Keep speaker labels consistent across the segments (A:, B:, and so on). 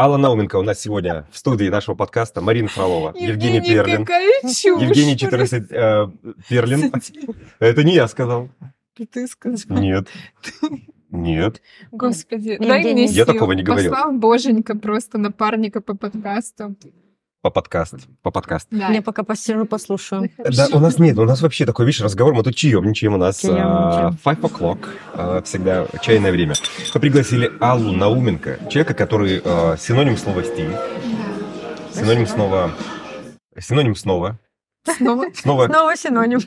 A: Алла Науменко у нас сегодня в студии нашего подкаста, Марина Фролова, Евгений, Евгений Перлин.
B: Чушь,
A: Евгений 14 э, Перлин. Это не я сказал.
B: Ты сказал.
A: Нет. Нет.
B: Господи, дай мне
A: Я такого не говорил.
B: Послал боженька просто напарника по подкасту.
A: По подкасту. По подкасту.
C: Да. Я пока посижу, послушаю.
A: Да, у нас нет, у нас вообще такой, видишь, разговор, мы тут чаемничаем, у нас uh, five o'clock, Uh, всегда чайное время. Мы пригласили Аллу Науменко, человека, который uh, синоним слова стиль, да. синоним снова, синоним снова,
B: Снова?
A: Снова.
C: Снова синоним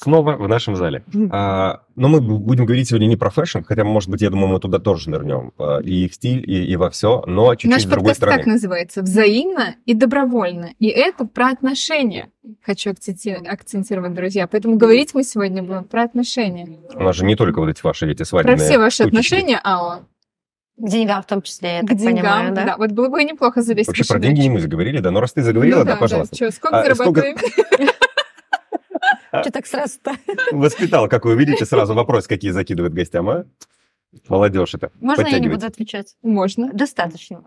A: снова в нашем зале. А, но мы будем говорить сегодня не про fashion, хотя, может быть, я думаю, мы туда тоже нырнем. А, и в стиль, и, и во все, но чуть-чуть
B: Наш
A: с другой
B: стороны. как называется? Взаимно и добровольно. И это про отношения. Хочу акцентировать, друзья. Поэтому говорить мы сегодня будем про отношения.
A: У нас же не только вот эти ваши эти свадебные
B: Про все ваши
A: кучечки.
B: отношения, Алла.
C: К деньгам в том числе, я
B: К
C: так
B: деньгам,
C: понимаю, да?
B: да? Вот было бы неплохо залезть
A: Вообще про деньги не мы заговорили, да? Но раз ты заговорила,
B: ну,
A: да,
B: да,
A: пожалуйста.
B: Да. Что, сколько
A: А,
B: зарабатываем?
C: Что так сразу-то?
A: Воспитал, как вы видите, сразу вопрос, какие закидывают гостям, а? Молодежь это.
C: Можно я не буду отвечать?
B: Можно.
C: Достаточно.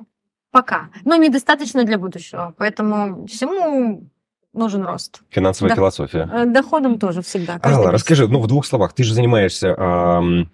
C: Пока. Но недостаточно для будущего. Поэтому всему нужен рост.
A: Финансовая
C: Да.
A: философия.
C: Э, Доходом тоже всегда.
A: Алла, расскажи, ну, в двух словах, ты же занимаешься ам,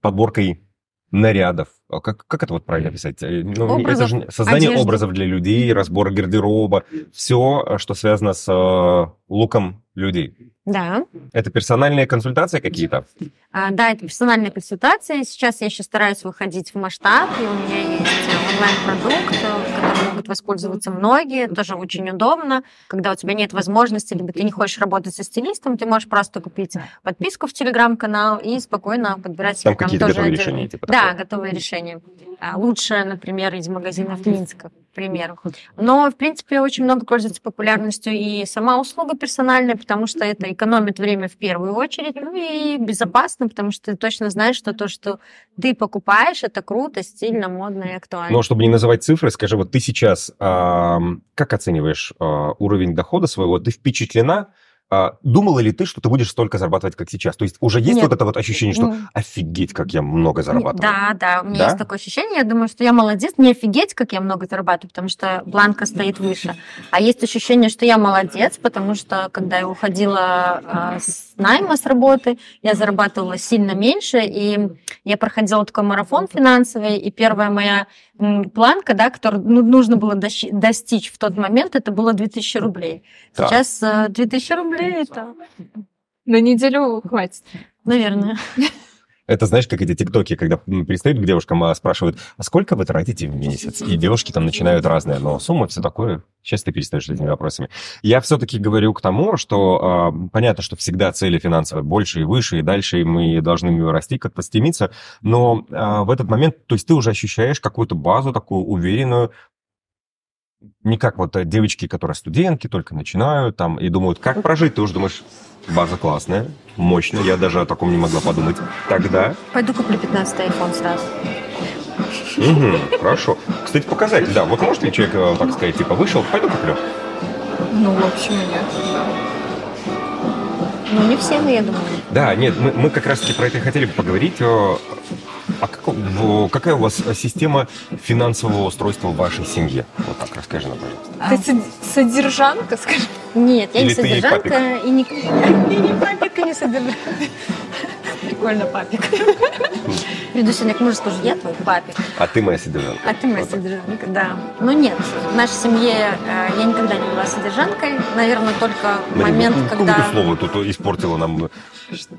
A: подборкой нарядов. А Как, как это вот правильно писать? Э, Ну, это же создание
C: одежды.
A: образов для людей, разбор гардероба, все, что связано с э, луком людей.
C: Да.
A: Это персональные консультации какие-то?
C: А, да, это персональная консультация. Сейчас я еще стараюсь выходить в масштаб, и у меня есть э, онлайн-продукт, э, которым могут воспользоваться многие. Тоже очень удобно. Когда у тебя нет возможности, либо ты не хочешь работать со стилистом, ты можешь просто купить подписку в телеграм-канал и спокойно подбирать себе
A: Там какие-то
C: тоже
A: готовые решения, типа
C: Да, готовые решения. А, Лучше, например, из магазинов Минска, примеру. Но, в принципе, очень много пользуется популярностью и сама услуга персональная, потому что это экономит время в первую очередь, ну и безопасно, потому что ты точно знаешь, что то, что ты покупаешь, это круто, стильно, модно и актуально.
A: Но чтобы не называть цифры, скажи, вот ты сейчас ам, как оцениваешь а, уровень дохода своего? Ты впечатлена? А, Думала ли ты, что ты будешь столько зарабатывать, как сейчас? То есть уже есть
C: Нет.
A: вот это вот ощущение, что офигеть, как я много зарабатываю?
C: Да, да, у меня
A: Да?
C: есть такое ощущение. Я думаю, что я молодец. Не офигеть, как я много зарабатываю, потому что бланка стоит выше. А есть ощущение, что я молодец, потому что когда я уходила а, с найма с работы, я зарабатывала сильно меньше, и я проходила такой марафон финансовый, и первая моя планка, да, которую ну, нужно было достичь в тот момент, это было 2000 рублей.
A: Так.
C: Сейчас э, 2000 рублей это,
B: На неделю хватит.
C: наверное.
A: Это знаешь, как эти тиктоки, когда пристают к девушкам, а спрашивают, а сколько вы тратите в месяц? И девушки там начинают разные, но сумма все такое. Сейчас ты перестаешь этими вопросами. Я все-таки говорю к тому, что а, понятно, что всегда цели финансовые больше и выше, и дальше и мы должны расти, как-то стремиться, но а, в этот момент, то есть ты уже ощущаешь какую-то базу такую уверенную, не как вот э, девочки, которые студентки, только начинают там и думают, как прожить, ты уже думаешь, база классная, мощная, я даже о таком не могла подумать тогда.
C: Пойду куплю 15 iPhone сразу.
A: Угу, хорошо. Кстати, показатель, да. Вот может ли человек, э, так сказать, типа, вышел, пойду куплю?
B: Ну, в общем, нет.
C: Ну, не все, но я думаю.
A: Да, нет, мы, мы как раз-таки про это хотели поговорить. Э, А как, в- какая у вас система финансового устройства в вашей семье? Вот так расскажи нам, пожалуйста.
B: Ты сод- содержанка, скажи.
C: Нет, я
A: Или
C: не
A: ты и
C: содержанка и не... Я не папик, и не содержанка. Прикольно, папик. Приду сегодня к мужу скажу, я твой папик,
A: А ты моя содержанка.
C: а ты моя
A: Вот
C: содержанка, да. Ну нет, в нашей семье э, я никогда не была содержанкой. Наверное, только
A: Марина,
C: момент,
A: ну,
C: когда...
A: какое слово тут испортила нам.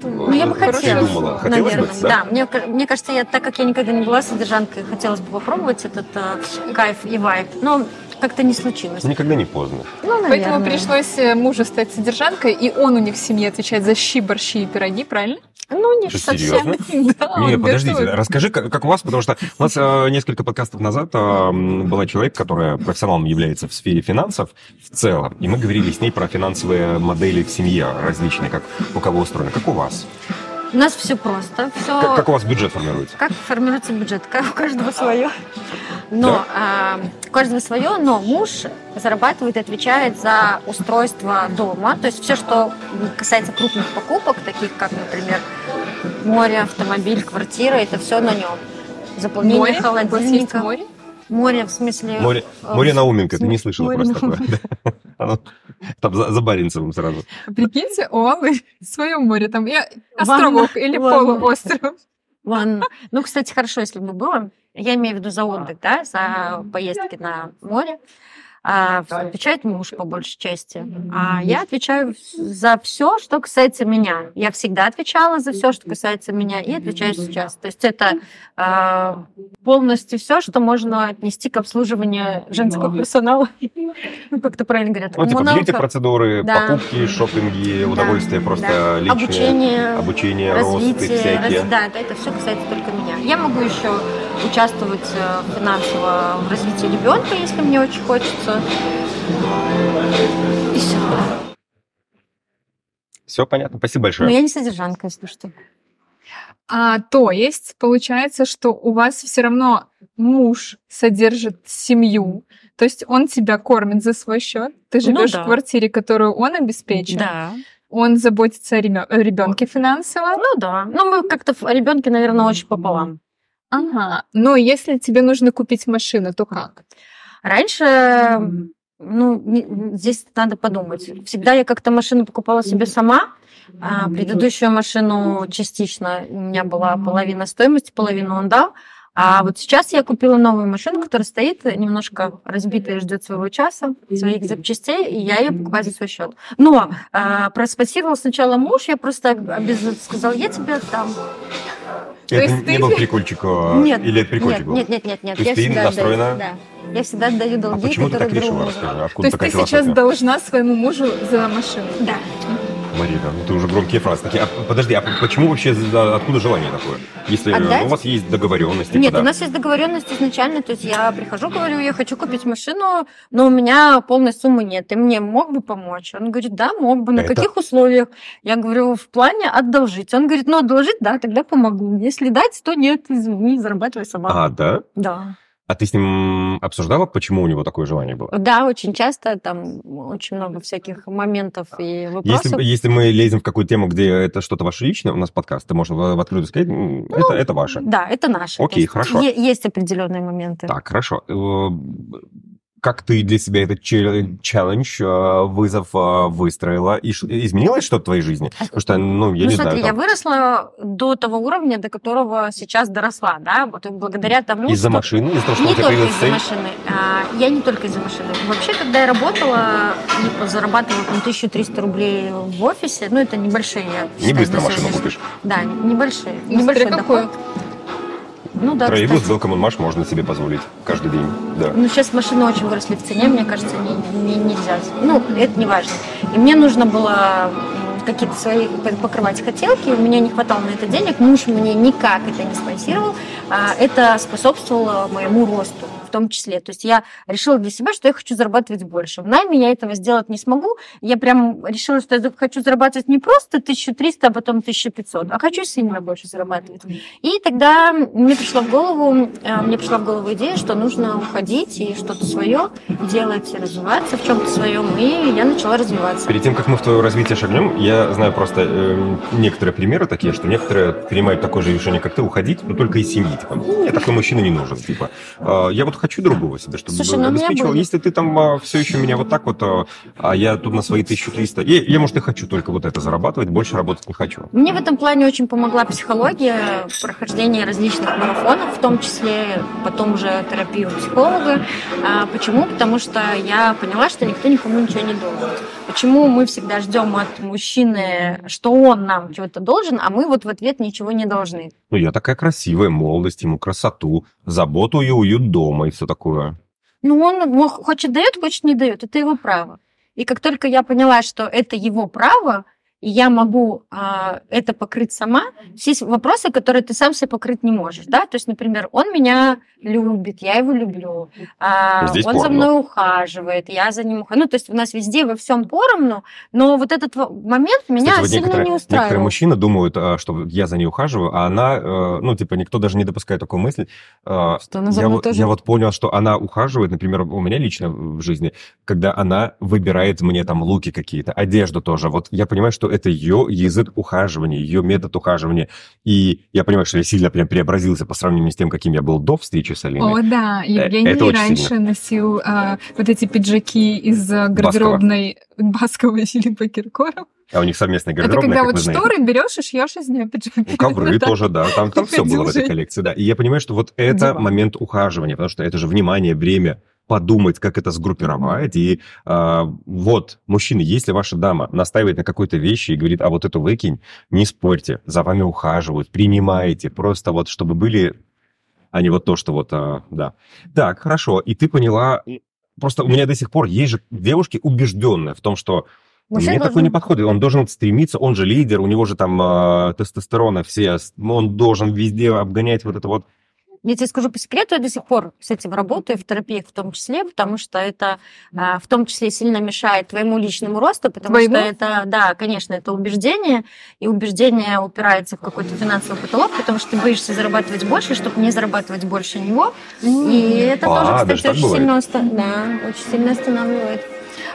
C: Ну, я бы хотела,
A: Придумала. Хотелось
C: наверное.
A: бы,
C: да,
A: да?
C: мне, мне кажется, я, так как я никогда не была содержанкой, хотелось бы попробовать этот э, кайф и вайб. Но как-то не случилось.
A: Никогда не поздно.
C: Ну,
B: Поэтому пришлось э, мужу стать содержанкой, и он у них в семье отвечает за щи, борщи и пироги, правильно?
C: Ну, не
A: Что,
C: совсем.
A: серьезно?
B: Да,
A: Не,
B: он
A: подождите,
B: готовит.
A: расскажи, как, как у вас, потому что у нас э, несколько подкастов назад э, была человек, которая профессионалом является в сфере финансов в целом, и мы говорили с ней про финансовые модели в семье различные, как у кого устроено, как у вас.
C: У нас все просто. Все
A: Как, как у вас бюджет формируется?
C: Как формируется бюджет? Как у каждого свое. Но а, у каждого свое, но муж зарабатывает и отвечает за устройство дома. То есть все, что касается крупных покупок, таких как, например, море, автомобиль, квартира, это все на нем. Заполнение
B: Море? У вас есть
C: холодильника.
B: море?
C: Море, в смысле...
A: Море,
C: э,
A: море Науменко, ты не слышала
C: море
A: просто такое. Да? Оно Там за, за Баренцевым сразу.
B: Прикиньте, у Аллы свое море, там и островок или полуостров.
C: Ванна. Ну, кстати, хорошо, если бы было. Я имею в виду за отдых, да, за поездки на море. А, отвечает муж по большей части. А я отвечаю за все, что касается меня. Я всегда отвечала за все, что касается меня, и отвечаю сейчас. То есть это а, полностью все, что можно отнести к обслуживанию женского персонала. Ну, как то правильно говорят,
A: Ну, типа бьюти-процедуры,
C: Да.
A: покупки, шопинги, удовольствие
C: да.
A: просто личное.
C: обучение,
A: Обучение, росты
C: развитие,
A: всякие.
C: раз- да, это, это все касается только меня. Я могу еще участвовать э, финансово в развитии ребенка, если мне очень хочется. И все.
A: Все понятно. Спасибо
C: Но
A: большое.
C: я не содержанка, если что.
B: А, то есть получается, что у вас все равно муж содержит семью, то есть он тебя кормит за свой счет. Ты
C: Ну
B: живешь
C: да.
B: в квартире, которую он обеспечен.
C: Да.
B: Он заботится о ребенке финансово.
C: Ну да. Ну, мы как-то в ребенке, наверное, очень пополам.
B: Ага. Но если тебе нужно купить машину, то как?
C: Раньше, ну, здесь надо подумать. Всегда я как-то машину покупала себе сама. А предыдущую машину частично у меня была половина стоимости, половину он дал. А вот сейчас я купила новую машину, которая стоит немножко разбитая ждет своего часа, своих запчастей, и я ее покупаю за свой счет. Но а, проспонсировал сначала муж, я просто обязательно сказала, я тебе отдам.
B: То
A: Это
B: есть
A: не
B: ты-
A: был прикольчик? а,
C: Нет,
A: Или это прикольчик
C: Нет,
A: был?
C: нет, нет, нет, нет.
A: То есть
C: я
A: ты
C: всегда
A: настроена-
C: да. Я всегда отдаю
A: А
C: долги,
A: почему ты так
C: которые
A: решила? Расскажи,
B: То
A: откуда
B: есть ты сейчас должна своему мужу за машину.
C: Да.
A: Марина, ну ты уже громкие фразы такие. А, подожди, а почему вообще, откуда желание такое? Если
C: Отдать?
A: у вас есть договоренности,
C: Нет,
A: да.
C: у нас есть договоренность изначально, то есть я прихожу, говорю, я хочу купить машину, но у меня полной суммы нет, ты мне мог бы помочь? Он говорит, да, мог бы, на
A: Это-
C: каких условиях? Я говорю, в плане одолжить. Он говорит, ну, одолжить, да, тогда помогу. Если дать, то нет, извини, зарабатывай сама.
A: А, да?
C: Да.
A: А ты с ним обсуждала, почему у него такое желание было?
C: Да, очень часто, там очень много всяких моментов и вопросов.
A: Если, если мы лезем в какую-то тему, где это что-то ваше личное, у нас подкаст, ты можешь в, открытую сказать,
C: Ну,
A: это, это ваше.
C: Да, это наше.
A: Окей, хорошо.
C: есть определенные моменты.
A: Так, хорошо. Как ты для себя этот чел- челлендж, э, вызов э, выстроила? И изменилось что-то в твоей жизни? Потому что, ну, я
C: ну,
A: не
C: смотри,
A: знаю,
C: я
A: там,
C: выросла до того уровня, до которого сейчас доросла, да, вот благодаря тому,
A: из-за
C: что...
A: машины, из-за того, что у
C: Не
A: тебя
C: только из-за
A: цель?
C: машины. А, я не только из-за машины. Вообще, когда я работала и зарабатывала там, 1300 рублей в офисе, ну, это небольшие. я
A: Не
C: считаю,
A: быстро машину купишь.
C: Да, небольшие.
B: Ну,
C: Небольшой
B: какую.
C: доход. Ну да,
A: Троллейбус,
C: кстати.
A: Белкоммунмаш можно себе позволить каждый день. Да.
C: Ну, сейчас машины очень выросли в цене, мне кажется, не, не- нельзя. Ну, это не важно. И мне нужно было какие-то свои покрывать хотелки, у меня не хватало на это денег, муж мне никак это не спонсировал, а это способствовало моему росту том числе. То есть я решила для себя, что я хочу зарабатывать больше. В найме я этого сделать не смогу. Я прям решила, что я хочу зарабатывать не просто 1300, а потом 1500, а хочу сильно больше зарабатывать. И тогда мне пришла в голову, э, мне пришла в голову идея, что нужно уходить и что-то свое делать, развиваться в чем-то своем. И я начала развиваться.
A: Перед тем, как мы в твое развитие шагнем, я знаю просто э, некоторые примеры такие, что некоторые принимают такое же решение, как ты, уходить, но только из семьи. Типа, «Ну, мне такой мужчина не нужен. Типа, «А, я вот хочу другого себе, чтобы
C: Слушай, ну
A: обеспечивал.
C: были.
A: Если ты там все еще меня вот так вот, а, а я тут на свои 1300, я, я, может, и хочу только вот это зарабатывать, больше работать не хочу.
C: Мне в этом плане очень помогла психология, прохождение различных марафонов, в том числе потом уже терапию психолога. А, Почему? Потому что я поняла, что никто никому ничего не должен. Почему мы всегда ждем от мужчины, что он нам чего-то должен, а мы вот в ответ ничего не должны?
A: Ну, я такая красивая, молодость ему, красоту, заботу и уют дома и все такое.
C: Ну, он хочет дает, хочет не дает. Это его право. И как только я поняла, что это его право, и я могу а, это покрыть сама, есть вопросы, которые ты сам себе покрыть не можешь, да? То есть, например, он меня любит, я его люблю, а,
A: Здесь
C: он за
A: поровну.
C: мной ухаживает, я за ним ухаживаю. Ну, то есть у нас везде во всем поровну, но вот этот момент меня
A: Кстати, вот
C: сильно
A: некоторые,
C: не
A: некоторые
C: устраивал.
A: мужчины думают, а, что я за ней ухаживаю, а она, э, ну, типа, никто даже не допускает такой мысли. а,
C: Что она за
A: я,
C: мной
A: вот,
C: тоже-
A: я вот понял, что она ухаживает, например, у меня лично в жизни, когда она выбирает мне там луки какие-то, одежду тоже. Вот я понимаю, что это ее язык ухаживания, ее метод ухаживания. И я понимаю, что я сильно прям преобразился по сравнению с тем, каким я был до встречи с Алиной.
B: О, да, Евгений
A: это
B: раньше
A: сильно.
B: носил а, вот эти пиджаки из а, гардеробной Баскова и Филиппа Киркорова.
A: А у них совместная
B: Это
A: гардеробная,
B: когда
A: как
B: вот шторы берешь и шьешь из нее пиджак.
A: Ну, Ковры
B: Да.
A: тоже, да. Там, там все было в этой коллекции, да. И я понимаю, что вот это
B: Диван.
A: момент ухаживания, потому что это же внимание, время подумать, как это сгруппировать. И а, вот, мужчины, если ваша дама настаивает на какой-то вещи и говорит, а вот эту выкинь, не спорьте, за вами ухаживают, принимаете, просто вот чтобы были, а не вот то, что вот, а, да. Так, хорошо, и ты поняла, просто у меня до сих пор есть же девушки убежденные в том, что
C: Мужчина
A: мне такой
C: должен-
A: не подходит. Он должен стремиться, он же лидер, у него же там э, тестостерона все, он должен везде обгонять вот это вот.
C: Я тебе скажу по секрету, я до сих пор с этим работаю, в терапии в том числе, потому что это а, в том числе сильно мешает твоему личному росту, потому
B: Твоему?
C: что это, да, конечно, это убеждение, и убеждение упирается в какой-то финансовый потолок, потому что ты боишься зарабатывать больше, чтобы не зарабатывать больше него. И это
A: А,
C: тоже, кстати, очень сильно, оста- да, очень сильно останавливает.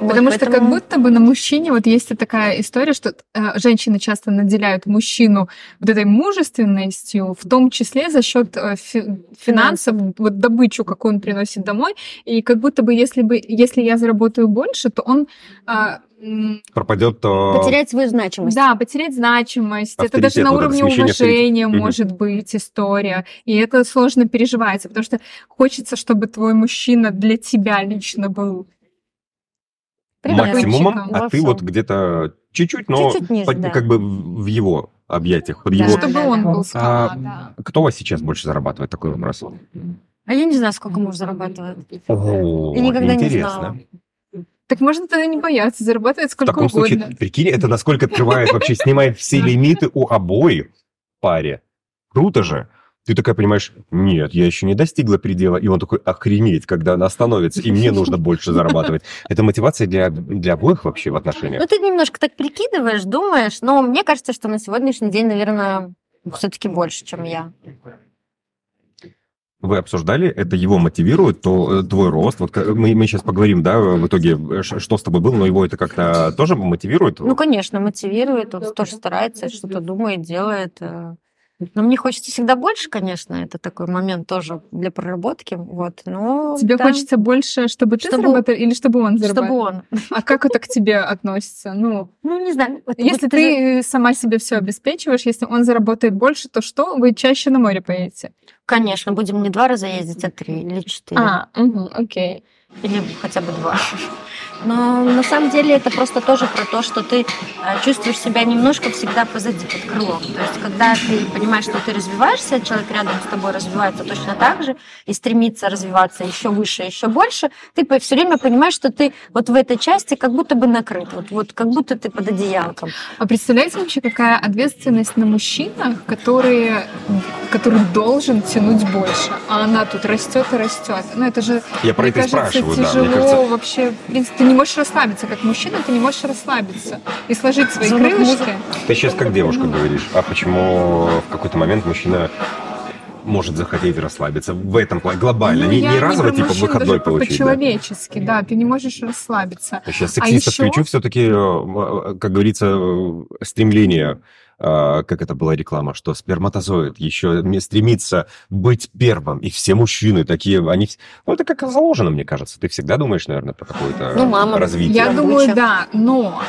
C: Вот,
B: Потому что как
C: поэтому-
B: будто бы на мужчине вот есть такая история, что э, женщины часто наделяют мужчину вот этой мужественностью, в том числе за счет э, фи- финансов, вот добычу, какую он приносит домой, и как будто бы если бы если я заработаю больше, то он а, м,
A: Пропадет э,
C: потерять свою значимость.
B: да, потерять значимость. это даже
A: Авторитет,
B: на
A: вот
B: уровне уважения
A: Мгм.
B: может быть история. И это сложно переживается, потому что хочется, чтобы твой мужчина для тебя лично был.
A: Максимумом,
B: Во
A: а ты
C: всем.
A: вот где-то чуть-чуть, но
C: Чуть-чуть ниже,
A: под-
C: да.
A: как бы в в его объятиях, под
C: Да.
A: его...
B: чтобы он был скала,
A: А,
B: да.
A: Кто у вас сейчас больше зарабатывает? Такой вопрос.
C: А я не знаю, сколько муж зарабатывает.
A: О,
C: Я никогда не
A: интересно.
C: знала.
B: Так можно тогда не бояться, зарабатывать
A: В
B: сколько
A: таком
B: угодно.
A: случае, прикинь, это насколько открывает, вообще снимает все лимиты у обоих в паре. Круто же. Ты такая понимаешь, нет, я еще не достигла предела. И он такой, охренеть, когда она остановится, и мне нужно больше зарабатывать. Это мотивация для, для обоих вообще в отношениях.
C: Ну, ты немножко так прикидываешь, думаешь, но мне кажется, что на сегодняшний день, наверное, все-таки больше, чем я.
A: Вы обсуждали, это его мотивирует, то э, твой рост. Вот ка- мы, мы сейчас поговорим, да, в итоге, э, что с тобой было, но его это как-то тоже мотивирует?
C: Ну, конечно, мотивирует, он тоже старается, что-то думает, делает. Но мне хочется всегда больше, конечно, это такой момент тоже для проработки. Вот, но
B: Тебе
C: да,
B: хочется больше, чтобы ты
C: Чтобы-
B: зарабатывал или чтобы он
C: чтобы
B: зарабатывал?
C: он.
B: А как это к тебе относится? Ну,
C: Ну, не знаю.
B: если
C: вот это же-
B: ты сама себе все обеспечиваешь, если он заработает больше, то что? Вы чаще на море поедете?
C: Конечно, будем не два раза ездить, а три или четыре.
B: А, мгм, окей.
C: или хотя бы два. Но на самом деле это просто тоже про то, что ты э, чувствуешь себя немножко всегда позади, под крылом. То есть, когда ты понимаешь, что ты развиваешься, человек рядом с тобой развивается точно так же и стремится развиваться еще выше, еще больше, ты все время понимаешь, что ты вот в этой части как будто бы накрыт, вот, вот как будто ты под одеялком.
B: А представляете вообще, какая ответственность на мужчинах, которые, который должен тянуть больше, а она тут растет и растет. Ну это же,
A: Я про
B: мне
A: это
B: кажется,
A: спрашиваю, да.
B: тяжело
A: Мне кажется,
B: вообще. В принципе, не можешь расслабиться как мужчина, ты не можешь расслабиться и сложить свои
C: Звонок
B: крылышки.
A: ты сейчас как девушка говоришь, а почему в какой-то момент мужчина может захотеть расслабиться в этом плане глобально,
B: Ну,
A: не, не разово типа
B: мужчин,
A: выходной
B: даже
A: получить. да.
B: По-человечески, да. ты не можешь расслабиться.
A: Сейчас
B: А
A: сексиста
B: еще-
A: включу, все-таки, как говорится, э, стремление, э, как это была реклама, что сперматозоид еще не стремится быть первым, и все мужчины такие, они, ну это как заложено, мне кажется. Ты всегда думаешь, наверное, про какое-то
C: Ну, мама.
A: развитие.
B: Я думаю, да, но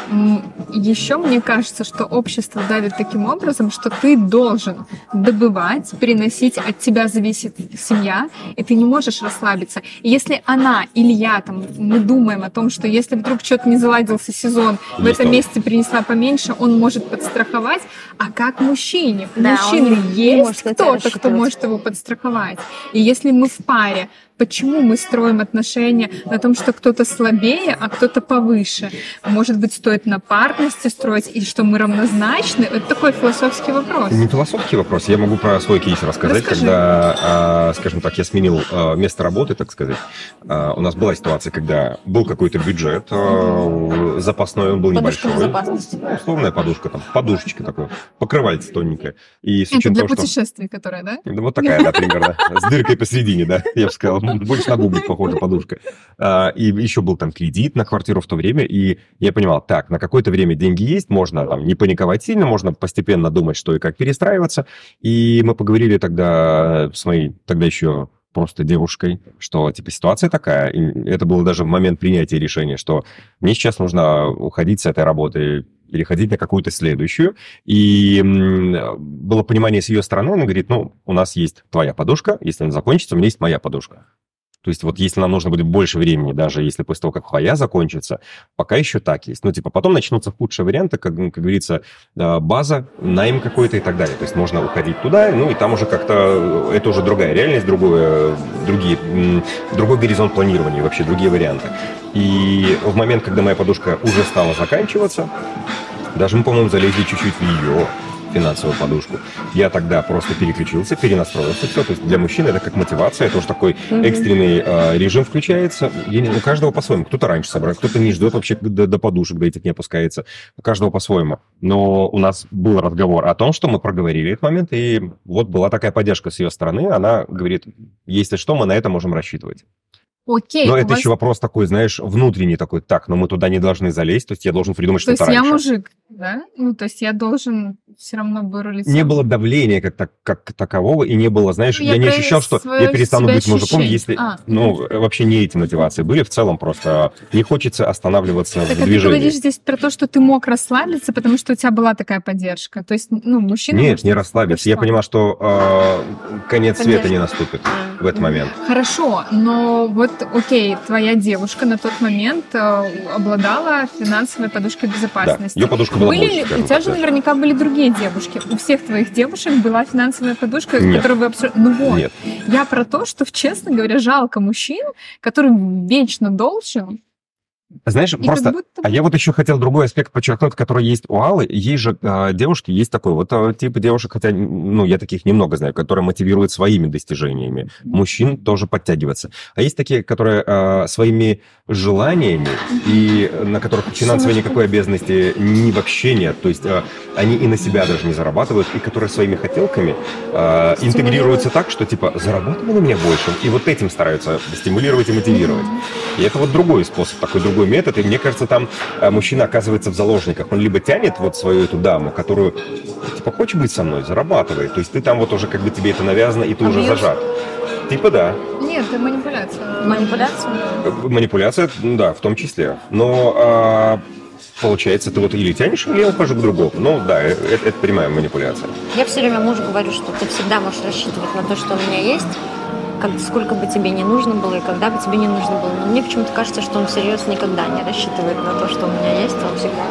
B: еще мне кажется, что общество давит таким образом, что ты должен добывать, переносить, от тебя зависит семья, и ты не можешь расслабиться. И если она или я, там, мы думаем о том, что если вдруг что-то не заладился сезон, в
A: Не
B: этом месяце принесла поменьше, он может подстраховать, а как мужчине?
C: Да,
B: мужчины есть кто-то, кто может его подстраховать. И если мы в паре, почему мы строим отношения на том, что кто-то слабее, а кто-то повыше? Может быть, стоит на парности строить, и что мы равнозначны? Это такой философский вопрос.
A: Не философский вопрос, я могу про свой кейс рассказать,
B: Расскажи.
A: когда, а, скажем так, я сменил а, место работы, так сказать. А, У нас была ситуация, когда был какой-то бюджет запасной, он был
C: Подушка
A: небольшой.
C: безопасности.
A: Условная подушка, там, подушечка такой, покрывальце тоненькое. И с
B: Это для
A: того, что...
B: путешествий, которое, да?
A: Да, вот такая, да, примерно. С дыркой посередине, да, я бы сказал, Больше на бублик похожа подушка. А, и еще был там кредит на квартиру в то время, и я понимал, так, на какое-то время деньги есть, можно там не паниковать сильно, можно постепенно думать, что и как перестраиваться. И мы поговорили тогда с моей тогда еще просто девушкой, что, типа, ситуация такая. И это было даже в момент принятия решения, что мне сейчас нужно уходить с этой работы, переходить на какую-то следующую. И было понимание с ее стороны, она говорит, ну, у нас есть твоя подушка, если она закончится, у меня есть моя подушка. То есть вот если нам нужно будет больше времени, даже если после того, как хвоя закончится, пока еще так есть. Ну, типа, потом начнутся худшие варианты, как, как говорится, э, база, найм какой-то и так далее. То есть можно уходить туда, ну, и там уже как-то, э, это уже другая реальность, другое, другие, другой горизонт планирования, вообще другие варианты. И в момент, когда моя подушка уже стала заканчиваться, даже мы, по-моему, залезли чуть-чуть в ее финансовую подушку. Я тогда просто переключился, перенастроился, все. То есть для мужчин это как мотивация, это уже такой экстренный э, режим включается. Я, у каждого по-своему. Кто-то раньше собрал, кто-то не ждет вообще до, до подушек, до этих не опускается. У каждого по-своему. Но у нас был разговор о том, что мы проговорили этот момент, и вот была такая поддержка с ее стороны. Она говорит, если что, мы на это можем рассчитывать.
B: Окей.
A: Но это вас... еще вопрос такой, знаешь, внутренний такой, так, но мы туда не должны залезть, то есть я должен придумать что-то раньше.
B: То есть я мужик, да? Ну, то есть я должен все равно вырулить.
A: Не было давления как, так, как такового, и не было, знаешь, ну, я, я не ощущал, что я перестану быть ощущение. мужиком, если, а. ну, вообще не эти мотивации были, в целом просто не хочется останавливаться так, в движении. ты
B: говоришь здесь про то, что ты мог расслабиться, потому что у тебя была такая поддержка, то есть, ну, мужчина...
A: Нет, может, не расслабиться, я понимаю, что э, конец Поддержка. света не наступит в этот момент.
B: Хорошо, но вот, окей, твоя девушка на тот момент э, обладала финансовой подушкой безопасности.
A: Да, ее подушка была
B: были,
A: больше.
B: У тебя же наверняка были другие девушки. У всех твоих девушек была финансовая подушка, Нет. которую вы абсолютно... Ну вот. Нет. Я про то, что, честно говоря, жалко мужчин, которым вечно должен,
A: знаешь, и просто... Будто... А я вот еще хотел другой аспект подчеркнуть, который есть у Аллы. Есть же а, девушки, есть такой вот а, тип девушек, хотя, ну, я таких немного знаю, которые мотивируют своими достижениями. Мужчин тоже подтягиваться. А есть такие, которые а, своими желаниями и на которых финансовой никакой обязанности ни вообще нет. То есть а, они и на себя даже не зарабатывают, и которые своими хотелками а, интегрируются так, что типа заработали на меня больше, и вот этим стараются стимулировать и мотивировать. И это вот другой способ, такой другой метод, и мне кажется, там э, мужчина оказывается в заложниках. Он либо тянет вот свою эту даму, которую, типа, хочешь быть со мной, зарабатывай. То есть ты там вот уже как бы тебе это навязано, и ты Абьюз? уже зажат. Типа да.
B: Нет, это манипуляция.
C: Манипуляция? Э,
A: манипуляция, да, в том числе. Но а, получается, ты вот или тянешь, или я ухожу к другому. Ну да, это, это прямая манипуляция.
C: Я все время мужу говорю, что ты всегда можешь рассчитывать на то, что у меня есть, как, сколько бы тебе не нужно было и когда бы тебе не нужно было. Но мне почему-то кажется, что он всерьез никогда не рассчитывает на то, что у меня есть, он всегда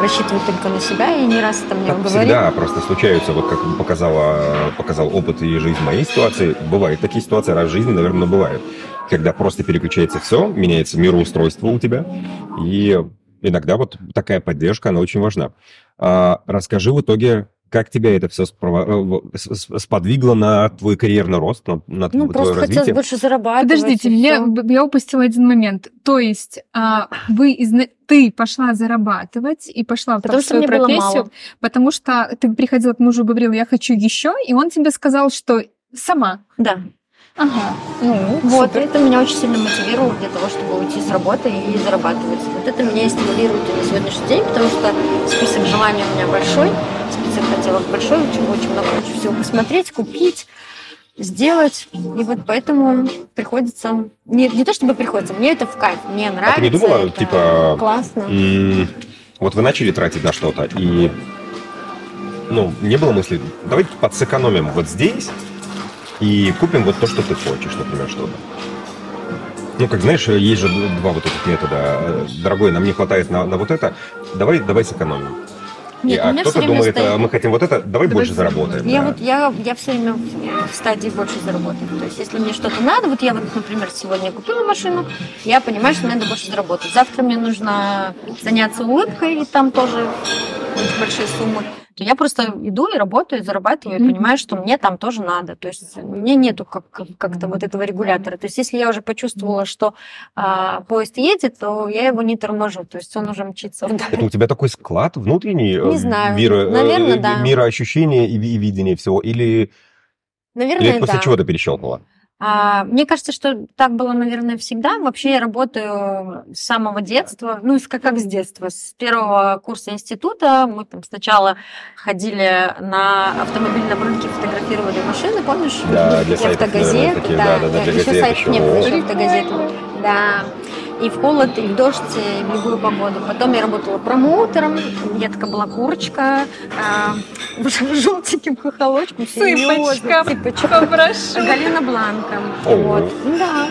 C: рассчитывает только на себя, и не раз это мне так говорил.
A: всегда, просто случаются, вот как показала, показал опыт и жизнь моей ситуации, бывают такие ситуации раз в жизни, наверное, бывают, когда просто переключается все, меняется мироустройство у тебя, и иногда вот такая поддержка, она очень важна. А, расскажи в итоге, как тебя это все э, сподвигло на твой карьерный рост, на, на
C: ну, твое просто развитие? хотелось больше зарабатывать.
B: Подождите, я, я упустила один момент. То есть а, вы из, ты пошла зарабатывать и пошла потому в свою профессию, потому что ты приходила к мужу и говорила, я хочу еще, и он тебе сказал, что сама.
C: Да.
B: Ага.
C: Ну, вот, супер. это меня очень сильно мотивировало для того, чтобы уйти с работы и зарабатывать. Вот это меня и стимулирует и на сегодняшний день, потому что список желаний у меня большой, список хотелок большой, очень, очень много хочу всего посмотреть, купить, сделать. И вот поэтому приходится... Не, не то чтобы приходится, мне это в кайф, мне нравится. А ты
A: не думала, типа...
C: Классно.
A: вот вы начали тратить на что-то, и ну, не было мысли, давайте подсэкономим вот здесь, и купим вот то, что ты хочешь, например, что-то. Ну, как знаешь, есть же два вот этих метода. Дорогой, нам не хватает на, на вот это, давай, давай сэкономим. Нет, и, а кто-то думает, стоит... мы хотим вот это, давай, давай больше заработаем.
C: Я да. вот я, я все время в стадии больше заработать. То есть, если мне что-то надо, вот я вот, например, сегодня купила машину, я понимаю, что мне надо больше заработать. Завтра мне нужно заняться улыбкой, и там тоже большие суммы то я просто иду и работаю, зарабатываю, и понимаю, что мне там тоже надо. То есть мне нету как- как-то вот этого регулятора. То есть если я уже почувствовала, что а, поезд едет, то я его не торможу. То есть он уже мчится вдаль.
A: Это у тебя такой склад внутренний?
C: Не знаю. Мира, Наверное, э, да.
A: Мироощущения и, и видения всего? Или,
C: Наверное,
A: или после
C: да.
A: чего ты перещелкнула?
C: А, мне кажется, что так было, наверное, всегда. Вообще я работаю с самого детства, ну, как, как с детства. С первого курса института мы там сначала ходили на автомобильном рынке, фотографировали машины, помнишь?
A: Да, для сайтов,
C: автогазет,
A: наверное, такие, да, да, да, для
C: еще
A: газет
C: сайт
A: еще.
C: не было, еще автогазеты. Да. И в холод, и в дождь, и в любую погоду. Потом я работала промоутером, я такая была курочка, с желтеньким хохолочком, серьёзно,
B: Цыпочка. Попрошу.
C: Галина Бланка.
A: О.
C: Вот. Да.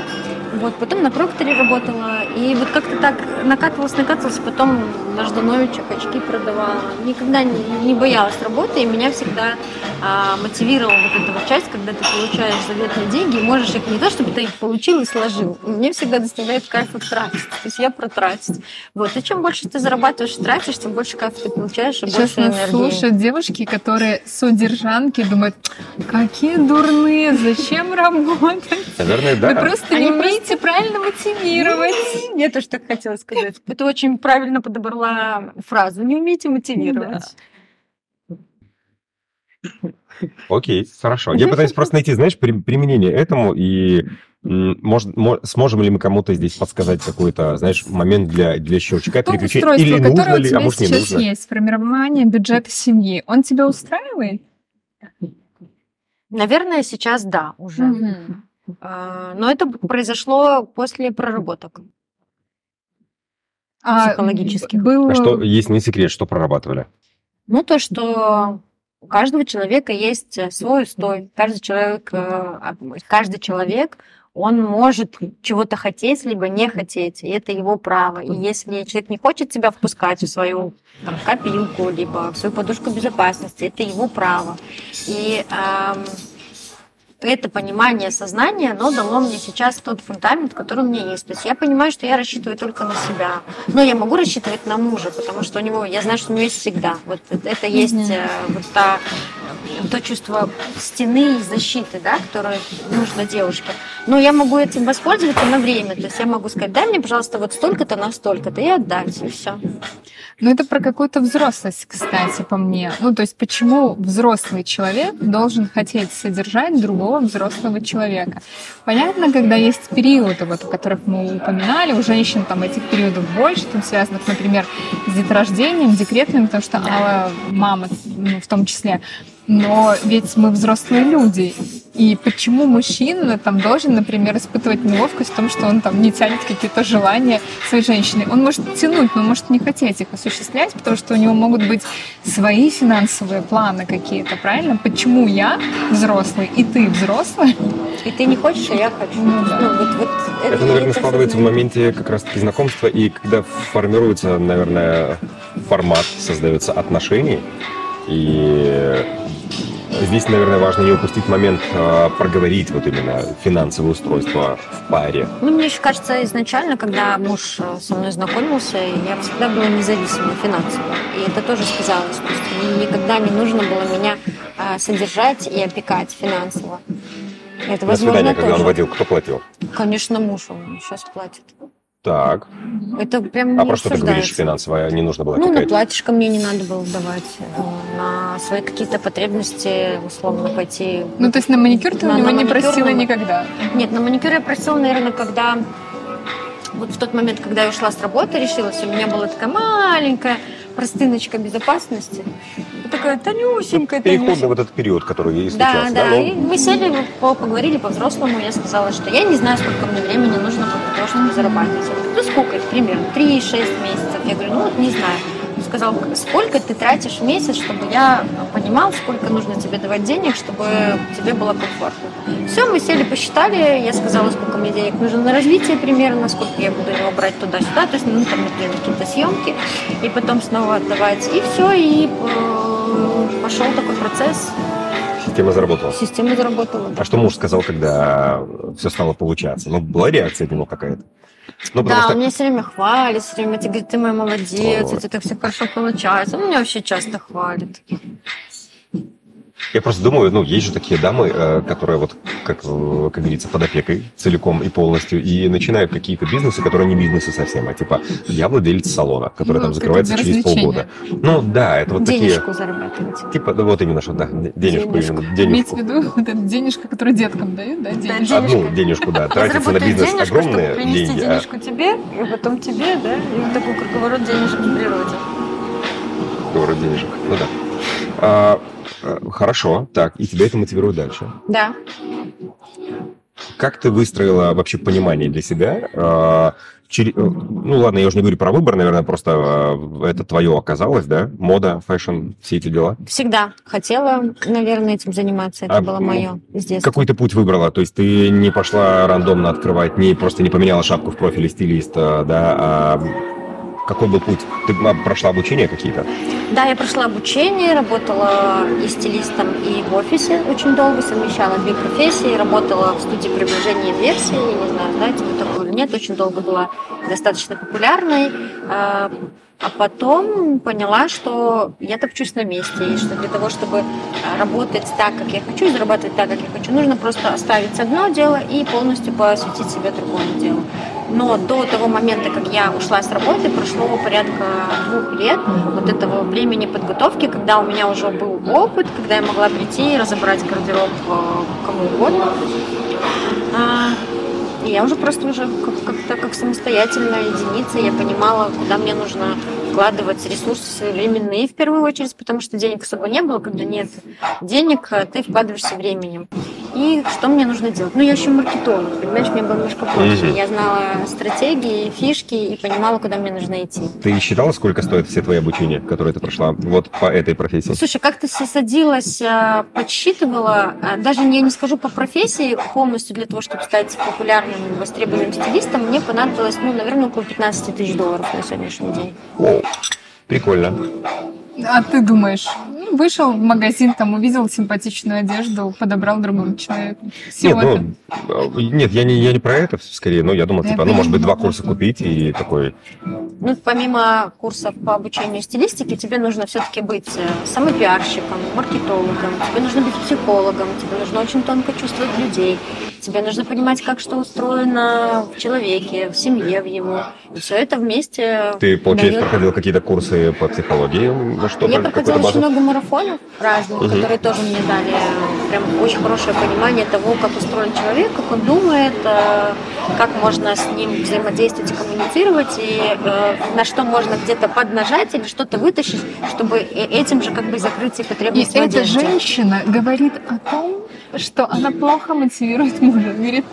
C: Вот, потом на Прокторе работала. И вот как-то так накатывалась, накатывалась, потом на Ждановичах очки продавала. Никогда не, не боялась работы, и меня всегда а, мотивировала вот эта вот часть, когда ты получаешь заветные деньги, и можешь их не то, чтобы ты их получил и сложил. Мне всегда доставляет кайф их тратить. То есть я протратить. Вот. И чем больше ты зарабатываешь и тратишь, тем больше кайфа ты получаешь и
B: Сейчас
C: больше энергии.
B: слушают девушки, которые содержанки, думают, какие дурные, зачем работать?
A: Наверное,
B: Вы
A: да.
B: просто не
C: Они
B: умеете правильно мотивировать.
C: Я тоже так хотела сказать. Ты очень правильно подобрала фразу. Не умеете мотивировать.
A: Окей, хорошо. Я пытаюсь просто найти, знаешь, при- применение этому и может, мо- сможем ли мы кому-то здесь подсказать какой-то, знаешь, момент для, для щелчка,
B: То
A: переключения, или нужно ли, а может не
B: сейчас
A: нужно.
B: есть, формирование бюджета семьи, он тебя устраивает?
C: Наверное, сейчас да, уже. А, Но это произошло после проработок.
B: А
C: Психологических.
B: Был...
A: А что, есть не секрет, что прорабатывали?
C: Ну, то, что у каждого человека есть свой устой. Каждый человек, э, а, каждый человек, он может чего-то хотеть, либо не хотеть. И это его право. И если человек не хочет тебя впускать в свою там, копилку, либо в свою подушку безопасности, это его право. И ам, это понимание сознания, оно дало мне сейчас тот фундамент, который у меня есть. То есть я понимаю, что я рассчитываю только на себя. Но я могу рассчитывать на мужа, потому что у него, я знаю, что у него есть всегда. Вот это есть э, вот та, то чувство стены и защиты, да, которое нужно девушке. Но я могу этим воспользоваться на время. То есть я могу сказать, дай мне, пожалуйста, вот столько-то на столько-то, и отдать, и все.
B: Ну, это про какую-то взрослость, кстати, по мне. Ну, то есть, почему взрослый человек должен хотеть содержать другого взрослого человека? Понятно, когда есть периоды, вот, о которых мы упоминали, у женщин там этих периодов больше, там связанных, например, с деторождением, декретным, потому что Алла мама, ну, в том числе. Но ведь мы взрослые люди. И почему мужчина там должен, например, испытывать неловкость в том, что он там не тянет какие-то желания своей женщины? Он может тянуть, но может не хотеть их осуществлять, потому что у него могут быть свои финансовые планы какие-то, правильно? Почему я взрослый и ты взрослый?
C: И ты не хочешь, а я хочу.
B: Ну да.
C: Ну, вот- вот
A: Это, наверное,
C: это
A: складывается в моменте как раз-таки знакомства, и когда формируется, наверное, формат, создается отношений, и здесь, наверное, важно не упустить момент а, проговорить вот именно финансовое устройство в паре.
C: Ну, мне еще кажется, изначально, когда муж э, со мной знакомился, я всегда была независима финансово. И это тоже сказалось. То есть мне никогда не нужно было меня а, содержать и опекать финансово. Это,
A: На
C: возможно,
A: свидание, когда он
C: тоже.
A: водил, кто платил?
C: Конечно, муж он сейчас платит.
A: Так.
C: Это прям
A: А
C: не
A: про что ты говоришь финансово? Не нужно было
C: Ну, на платьишко мне не надо было давать, э, на свои какие-то потребности, условно, пойти.
B: Ну, то есть на маникюр ты
C: На-
B: у него
C: на
B: не просила
C: на-
B: никогда?
C: Нет, на маникюр я просила, наверное, когда... Вот в тот момент, когда я ушла с работы, решилась, у меня была такая маленькая простыночка безопасности. Такая тонюсенькая,
A: Переходный
C: тонюсенькая.
A: вот этот период, который и
C: Да,
A: случался.
C: да,
A: Ну,
C: и мы сели, поговорили по-взрослому, я сказала, что я не знаю, сколько мне времени нужно для того, чтобы зарабатывать. Ну сколько, примерно, 3-6 месяцев. Я говорю, ну вот не знаю. Он сказал, сколько ты тратишь в месяц, чтобы я понимал, сколько нужно тебе давать денег, чтобы тебе было комфортно. Все, мы сели, посчитали, я сказала, сколько мне денег нужно на развитие примерно, сколько я буду его брать туда-сюда, то есть, ну, там, например, какие-то съемки, и потом снова отдавать. И все, и э, пошел такой процесс,
A: система заработала.
C: система заработала. да.
A: А что муж сказал, когда все стало получаться? Ну, была реакция от него какая-то? Ну,
C: Да,
A: что...
C: он меня все время хвалит, все время говорит, ты моя молодец,
A: Вот.
C: у тебя так все хорошо получается. Он меня вообще часто хвалит.
A: Я просто думаю, ну, есть же такие дамы, э, которые вот, как, э, как говорится, под опекой целиком и полностью, и начинают какие-то бизнесы, которые не бизнесы совсем, а типа я владелец салона, который
B: Ну,
A: там закрывается через полгода. Ну, да, это вот
C: Денежку
A: такие...
C: зарабатывать.
A: Типа, да, вот именно что, да, денежку,
C: Денежку.
A: именно,
B: Имеется
A: денежку.
B: в виду вот эта денежка, которую деткам дают, да? Денежка.
C: денежка.
A: Одну денежку, да, тратится на бизнес
C: денежку,
A: огромные
C: чтобы
A: деньги, а
C: денежку тебе, и потом тебе, да, и вот такой круговорот денежек в природе.
A: город денежек. Ну да. А, э, хорошо, так, и тебя это мотивирует дальше.
C: Да.
A: Как ты выстроила вообще понимание для себя? а, э, Ну ладно, я уже не говорю про выбор, наверное, просто а, это твое оказалось, да? Мода, fashion, все эти дела.
C: Всегда хотела, наверное, этим заниматься. Это
A: А,
C: было
A: ну,
C: мое с детства.
A: Какой ты путь выбрала? То есть ты не пошла рандомно открывать, не просто не поменяла шапку в профиле стилиста, да? А какой был путь? Ты а, прошла обучение какие-то?
C: Да, я прошла обучение, работала и стилистом, и в офисе очень долго, совмещала две профессии, работала в студии приближения версии, не знаю, знаете вы такое или нет, очень долго была достаточно популярной. А а потом поняла, что я топчусь на месте, и что для того, чтобы а, работать так, как я хочу, и зарабатывать так, как я хочу, нужно просто оставить одно дело и полностью посвятить себя другому делу. Но до того момента, как я ушла с работы, прошло порядка двух лет вот этого времени подготовки, когда у меня уже был опыт, когда я могла прийти и разобрать гардероб э, кому угодно. Я уже просто уже как- как-то как самостоятельная единица, я понимала, куда мне нужно вкладывать ресурсы своевременные в первую очередь, потому что денег особо не было, когда нет денег, а ты вкладываешься временем. И что мне нужно делать? Ну, я еще маркетолог, понимаешь, мне было немножко проще. Я знала стратегии, фишки и понимала, куда мне нужно идти.
A: Ты считала, сколько стоят все твои обучения, которые ты прошла вот по этой профессии?
C: Слушай, как-то с- садилась, а, подсчитывала, а, даже я не скажу по профессии полностью для того, чтобы стать популярным, востребованным стилистом, мне понадобилось, ну, наверное, около 15 тысяч долларов на сегодняшний день.
A: О, прикольно.
B: А ты думаешь, ну, вышел в магазин, там увидел симпатичную одежду, подобрал другому человеку. Всего
A: Нет, ну, э, нет, я не, я не про это скорее, но я думал, типа, ну, может быть, два курса купить и такой,
C: Ну, помимо курсов по обучению стилистике, тебе нужно все-таки быть э, самопиарщиком, маркетологом, тебе нужно быть психологом, тебе нужно очень тонко чувствовать людей, тебе нужно понимать, как что устроено в человеке, в семье, в его. И все это вместе
A: ты, получается,
C: даёт-
A: проходил какие-то курсы по психологии, что-то,
C: Я проходила очень много марафонов разных,
A: Мгм.
C: которые тоже мне дали прям очень хорошее понимание того, как устроен человек, как он думает, э, как можно с ним взаимодействовать и коммуницировать, и э, на что можно где-то поднажать или что-то вытащить, чтобы э- этим же как бы закрыть все
B: И
C: потребности в
B: эта женщина говорит о том, что она плохо мотивирует мужа. Говорит,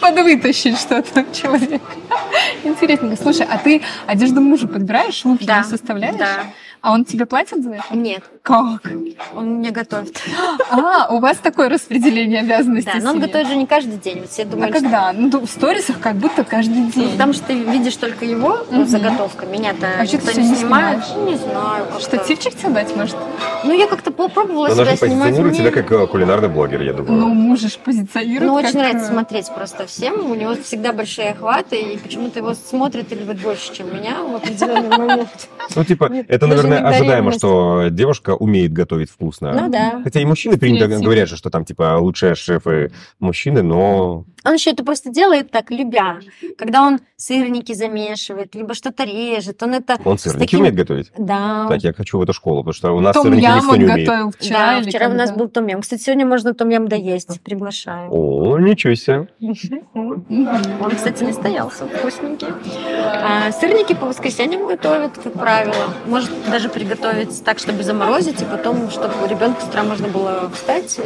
B: подвытащить что-то человека. Интересненько. Слушай, а ты одежду мужу подбираешь, луки
C: Да.
B: не составляешь?
C: Да.
B: А он тебе платит за это?
C: Нет,
B: Как?
C: он мне готовит.
B: А, у вас такое распределение обязанностей.
C: Да, но он готовит же не каждый день. Вот все
B: А
C: думают, что-
B: когда? Ну, в сторисах как будто каждый
C: Ну,
B: день.
C: потому что ты видишь только его
B: Мгм.
C: заготовка. Меня-то
B: А что
C: никто не снимает. Ну, Не знаю. как-то.
B: Штативчик тебе дать, может?
C: Ну, я как-то попробовала
A: Она
C: себя
A: же
C: снимать.
A: позиционирует
C: Мне-
A: себя как э, кулинарный блогер, я думаю.
B: Ну, муж же ж позиционирует
C: Ну, очень нравится смотреть просто всем. У него всегда большие охваты, и почему-то его смотрят и любят больше, чем меня в определенный момент.
A: Ну, типа, это,
C: даже
A: наверное, ожидаемо, что девушка умеет готовить вкусно.
C: Ну да.
A: Хотя и мужчины принято говорят же, что там, типа, лучшие шефы мужчины, но...
C: Он еще это просто делает так, любя. Когда он сырники замешивает, либо что-то режет, он это...
A: Он сырники
C: таким-
A: умеет готовить?
C: Да.
A: Так, я хочу в эту школу, потому что у нас
B: Том
A: сырники никто не умеет.
B: готовил вчера
C: Да, вчера у нас был том ям. Кстати, сегодня можно том ям доесть. Приглашаю.
A: О, ничего себе.
C: Он, кстати, не стоялся, вкусненький. А, сырники по воскресеньям готовят, как правило. Может даже приготовить так, чтобы заморозить, и потом, чтобы у ребенка с утра можно было встать,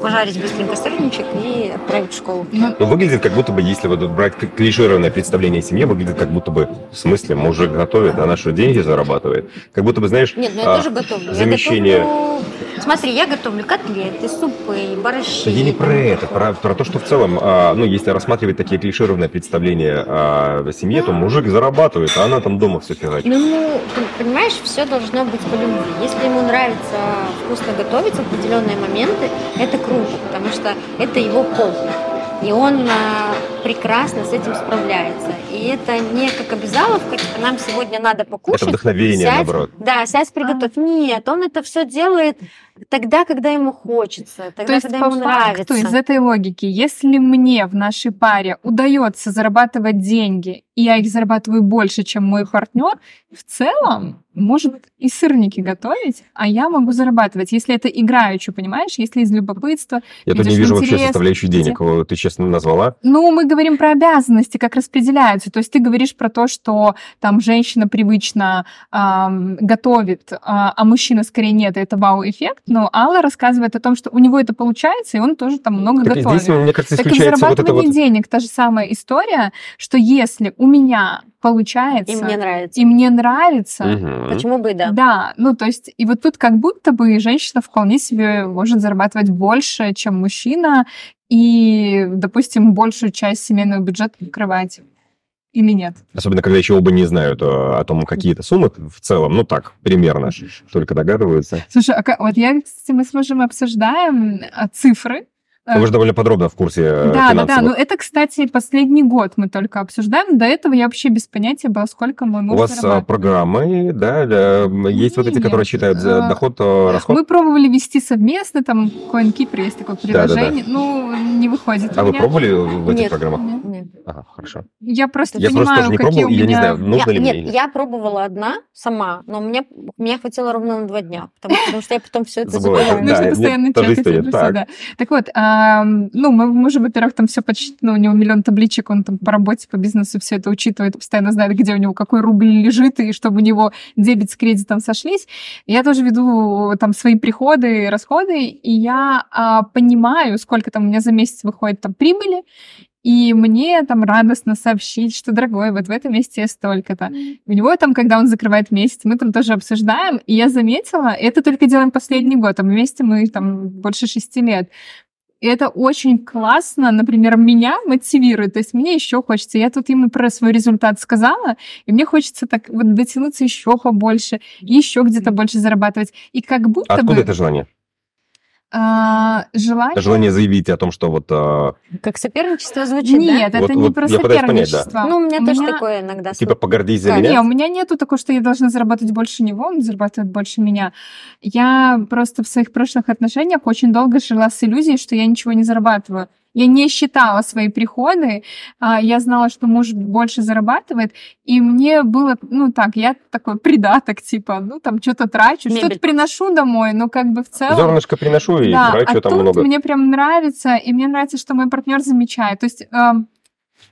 C: пожарить быстренько сырничек и отправить в школу.
B: Ну,
A: Ну, выглядит как будто бы, если вот брать клишированное представление о семье, выглядит как будто бы, в смысле, мужик готовит, она что, деньги зарабатывает? Как будто бы, знаешь,
C: Нет, ну я
A: а,
C: тоже готовлю. Я
A: замещение...
C: готовлю- Смотри, я готовлю котлеты, супы, борщи.
A: Я не про это, про, про то, что в целом, а, ну, если рассматривать такие клишированные представления о семье, то мужик зарабатывает, а она там дома все фигачит.
C: Ну, ты понимаешь, все должно быть по любви. Если ему нравится вкусно готовить в определенные моменты, это круто, потому что это его хобби. И он а, прекрасно с этим справляется. И это не как обязаловка, типа нам сегодня надо покушать.
A: Это вдохновение,
C: сядь,
A: наоборот.
C: Да, сядь, приготовь. Нет, он это все делает тогда, когда ему хочется, тогда,
B: То есть,
C: когда
B: по
C: ему
B: факту,
C: нравится.
B: из этой логики, если мне в нашей паре удается зарабатывать деньги, и я их зарабатываю больше, чем мой партнер, в целом может и сырники готовить, а я могу зарабатывать, если это играючи, понимаешь, если из любопытства.
A: Я тут не вижу вообще
B: интерес,
A: составляющую денег. Вот Ты честно назвала.
B: Ну, мы говорим про обязанности, как распределяются. То есть ты говоришь про то, что там женщина привычно ам, готовит, а, а мужчина скорее нет, и это вау-эффект. Но Алла рассказывает о том, что у него это получается, и он тоже там много
A: Так
B: готовит.
A: здесь, мне кажется,
B: Так и в
A: вот это вот...
B: денег та же самая история, что если у меня получается,
C: И мне нравится.
B: и мне нравится,
A: Мгм.
C: Почему бы и да?
B: да, ну то есть, и вот тут как будто бы женщина вполне себе может зарабатывать больше, чем мужчина, и, допустим, большую часть семейного бюджета покрывать. Или нет?
A: Особенно, когда еще оба не знают э, о том, какие-то суммы в целом, ну так, примерно, только догадываются.
B: Слушай, а вот я, кстати, мы с мужем обсуждаем а, цифры.
A: Ну, Вы же довольно подробно в курсе э,
B: Да, да, да.
A: финансовых.
B: Но это, кстати, последний год мы только обсуждаем. До этого я вообще без понятия была, сколько муж
A: У вас а,
B: зарабатывает.
A: программы, да, для- есть вот эти, которые
B: Нет,
A: считают за
B: а,
A: доход, э, расход?
B: Мы пробовали вести совместно, там CoinKeeper есть такое приложение. Ну, не выходит
A: А
B: у
A: вы
B: меня.
A: пробовали в этих
C: Нет.
A: программах?
B: Нет.
C: Нет.
A: Ага, хорошо.
B: Я просто
A: Я просто
B: понимаю,
A: тоже не
B: какие
A: пробовал,
B: у
A: и я не
B: меня...
A: знаю, нужно
C: Я-
A: ли мне.
C: нет,
A: или нет.
C: я пробовала одна сама, но мне, мне хватило ровно на два дня, потому, потому что я потом все это
A: Забываю. Да,
B: Нужно
A: нет,
B: постоянно чекать
A: Так.
B: да. Так вот, ну, мы мужу, во-первых, там все почти, ну, у него миллион табличек, он там по работе, по бизнесу все это учитывает, постоянно знает, где у него какой рубль лежит, и чтобы у него дебет с кредитом сошлись. Я тоже веду там свои приходы и расходы, и я а, понимаю, сколько там у меня за месяц выходит там прибыли, и мне там радостно сообщить, что, дорогой, вот в этом месяце столько-то. У него там, когда он закрывает месяц, мы там тоже обсуждаем, и я заметила, это только делаем последний год, а вместе мы там больше шести лет. И это очень классно, например, меня мотивирует. То есть мне еще хочется. Я тут ему про свой результат сказала, и мне хочется так вот дотянуться еще побольше, еще где-то больше зарабатывать. И как будто
A: Откуда
B: бы
A: это желание?
B: А, желание...
A: Желание заявить о том, что вот... э,
C: Как соперничество звучит,
B: Нет,
C: да?
B: это
A: Вот-
B: не
A: вот
B: про
A: пытаюсь понять, да.
B: соперничество.
C: Ну, у меня
B: У
C: тоже
B: меня-
C: такое иногда.
A: Типа погордись за
C: Как?
A: меня?
B: Не, у меня нету такого, что я должна заработать больше него, он зарабатывает больше меня. Я просто в своих прошлых отношениях очень долго жила с иллюзией, что я ничего не зарабатываю. Я не считала свои приходы, а, я знала, что муж больше зарабатывает, и мне было, ну так, я такой придаток, типа, ну там что-то трачу,
C: Мебель.
B: что-то приношу домой, но как бы в целом...
A: Зернышко приношу и
B: да,
A: трачу
B: а
A: там
B: тут
A: много.
B: мне прям нравится, и мне нравится, что мой партнер замечает. То есть эм,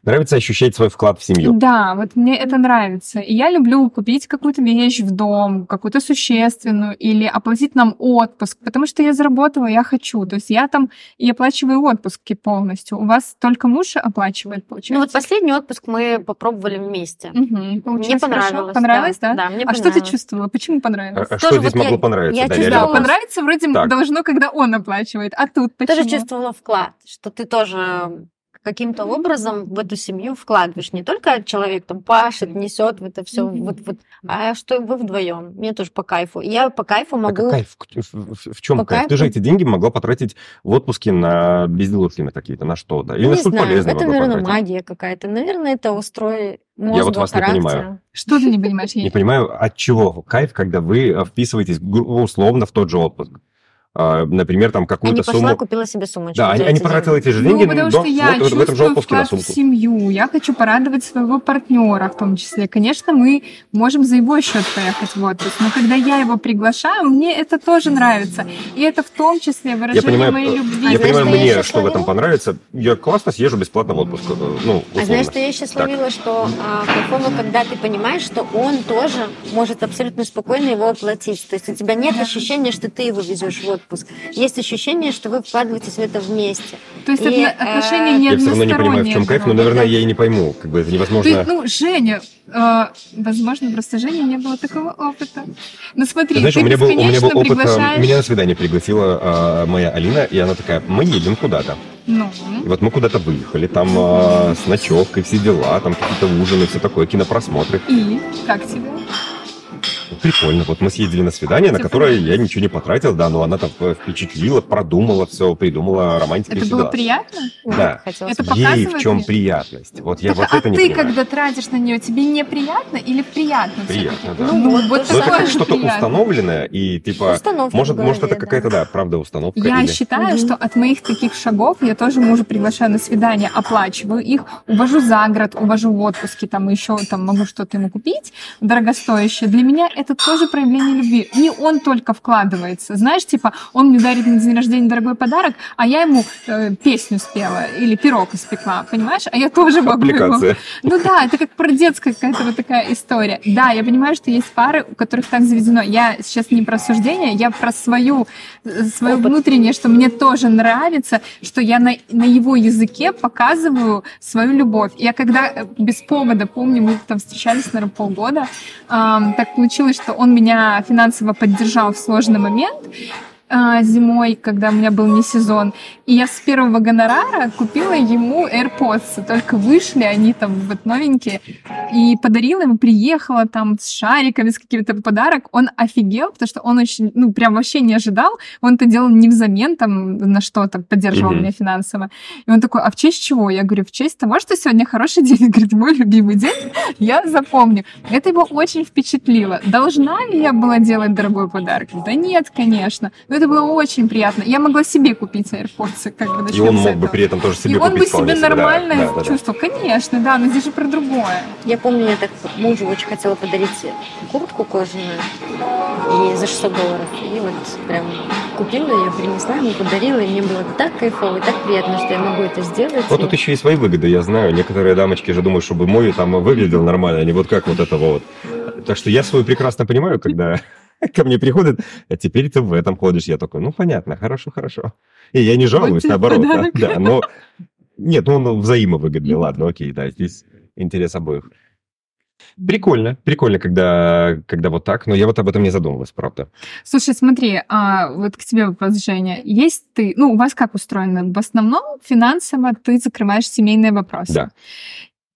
A: Нравится ощущать свой вклад в семью.
B: Да, вот мне это нравится. И я люблю купить какую-то вещь в дом, какую-то существенную, или оплатить нам отпуск, потому что я заработала, я хочу. То есть я там и оплачиваю отпуски полностью. У вас только муж оплачивает, получается?
C: Ну вот последний отпуск мы попробовали вместе.
B: Мгм,
C: Мне понравилось.
B: Понравилось, да?
C: Да, мне
B: а что ты чувствовала? Почему понравилось?
A: А, а что здесь
C: вот я-
A: могло понравиться?
C: я
A: Да,
C: чувствовала-
B: Да,
A: реально.
B: понравится вроде
A: Так.
B: должно, когда он оплачивает, а тут почему?
C: Тоже чувствовала вклад, что ты тоже каким-то образом в эту семью вкладываешь. Не только человек там пашет, несет в это все, вот, вот, а что вы вдвоем. Мне тоже по кайфу. Я по кайфу
A: А
C: могу.
A: кайф? В, чем
C: По
A: кайф? Ты же
C: кайфу?
A: эти деньги могла потратить в отпуске на безделушки на какие-то, на что-то. Или
C: не
A: на что-то полезное
C: это, наверное,
A: потратить.
C: магия какая-то. Наверное, это устрой мозга,
A: вот вас не
C: характера.
A: понимаю.
B: Что ты не понимаешь? Я
A: Не понимаю, от чего кайф, когда вы э, вписываетесь условно в тот же отпуск. А, Например, там
C: А
A: какую-то
C: пошла,
A: сумму...
C: купила себе сумочку.
A: Да, они, они
C: деньги.
A: эти же деньги
B: ну, потому
A: да,
B: что я
A: вот, в этом же отпуске на
B: в семью. Я хочу порадовать своего партнера в том числе. Конечно, мы можем за его счет поехать в отпуск, но когда я его приглашаю, мне это тоже нравится. И это в том числе выражение
A: понимаю,
B: моей
A: э,
B: любви.
A: Я понимаю,
C: что я
A: мне что в этом понравится. Я классно съезжу бесплатно в отпуск. э, Ну,
C: А знаешь, что я еще
A: Так.
C: словила, что а, кайфово, когда ты понимаешь, что он тоже может абсолютно спокойно его оплатить. То есть у тебя нет
B: Да.
C: ощущения, что ты его везешь в отпуск. Есть ощущение, что вы вкладываетесь в это вместе.
B: То есть
C: И,
B: это отношения
C: э,
B: не
A: Я все равно не понимаю, в чем кайф, но, наверное, я и не пойму. Как бы это
B: Ты,
A: невозможно.
B: ну, Женя, э, возможно, просто Женя не было такого опыта. Ну смотри,
A: Ты знаешь,
B: ты
A: у меня, был, у меня был
B: бесконечно
A: опыт, э,
B: приглашаешь-
A: меня на свидание пригласила э, моя Алина, и она такая, мы едем куда-то.
B: Ну,
A: И вот мы куда-то выехали, там э, с ночевкой, все дела, там какие-то ужины, все такое, кинопросмотры.
B: и как тебе?
A: Прикольно. Вот мы съездили на свидание, на которое я ничего не потратил, да, но она там впечатлила, продумала все, придумала романтику.
B: Это было приятно?
A: Да.
B: Это
A: Ей в чем приятность? Вот я вот
B: а
A: это не
B: ты,
A: понимаю.
B: когда тратишь на нее, тебе неприятно или приятно?
A: Приятно, да.
B: Ну, вот
A: Но это
B: такое
A: как что-то
B: приятно.
A: установленное, и типа,
C: Установка
A: может,
C: в
A: может
C: голове,
A: это какая-то, да, правда, установка.
B: Я
A: или-
B: считаю, что от моих таких шагов я тоже мужа приглашаю на свидание, оплачиваю их, увожу за город, увожу в отпуски, там еще там могу что-то ему купить дорогостоящее. Для меня это тоже проявление любви. Не он только вкладывается. Знаешь, типа, он мне дарит на день рождения дорогой подарок, а я ему э, песню спела или пирог испекла, понимаешь? А я тоже могу
A: Аппликация.
B: ну да, это как про детская какая-то вот такая история. Да, я понимаю, что есть пары, у которых так заведено. Я сейчас не про суждение, я про свою, э, свое
C: Опыт.
B: внутреннее, что мне тоже нравится, что я на, на его языке показываю свою любовь. Я когда э, без повода, помню, мы там встречались, наверное, полгода, ам, так получилось, что он меня финансово поддержал в сложный момент, зимой, когда у меня был не сезон. И я с первого гонорара купила ему AirPods. Только вышли они там вот новенькие. И подарила ему, приехала там с шариками, с каким-то подарок. Он офигел, потому что он очень, ну, прям вообще не ожидал. Он это делал не взамен там на что-то, поддерживал
A: Мгм.
B: меня финансово. И он такой, а в честь чего? Я говорю, в честь того, что сегодня хороший день. Он говорит, мой любимый день, я запомню. Это его очень впечатлило. Должна ли я была делать дорогой подарок? Да нет, конечно. Но это было очень приятно. Я могла себе купить AirPods, как бы
A: И он мог бы
B: этого.
A: при этом тоже себе
B: И он бы
A: купить
B: себе
A: вполне себе, да,
B: нормально
A: да, да, да.
B: чувствовал. Конечно, да, но здесь же про другое.
C: Я помню, я так мужу очень хотела подарить куртку кожаную и за 600 долларов. И вот прям купила ее, принесла ему, подарила, и мне было так кайфово и так приятно, что я могу это сделать.
A: Вот
C: И-
A: тут еще и свои выгоды, я знаю. Некоторые дамочки же думают, чтобы мой там выглядел нормально, а не вот как вот это вот. Так что я свою прекрасно понимаю, когда ко мне приходят, а теперь ты в этом ходишь. Я такой, ну понятно, хорошо, хорошо. И я не жалуюсь,
B: тебе
A: наоборот. Да,
B: подарок.
A: да, но... Нет, ну он взаимовыгодный, ладно, окей, да, здесь интерес обоих. Прикольно, прикольно, когда, когда вот так, но я вот об этом не задумывалась, правда.
B: Слушай, смотри, а, вот к тебе вопрос, Женя. Есть ты, ну, у вас как устроено? В основном финансово ты закрываешь семейные вопросы.
A: Да.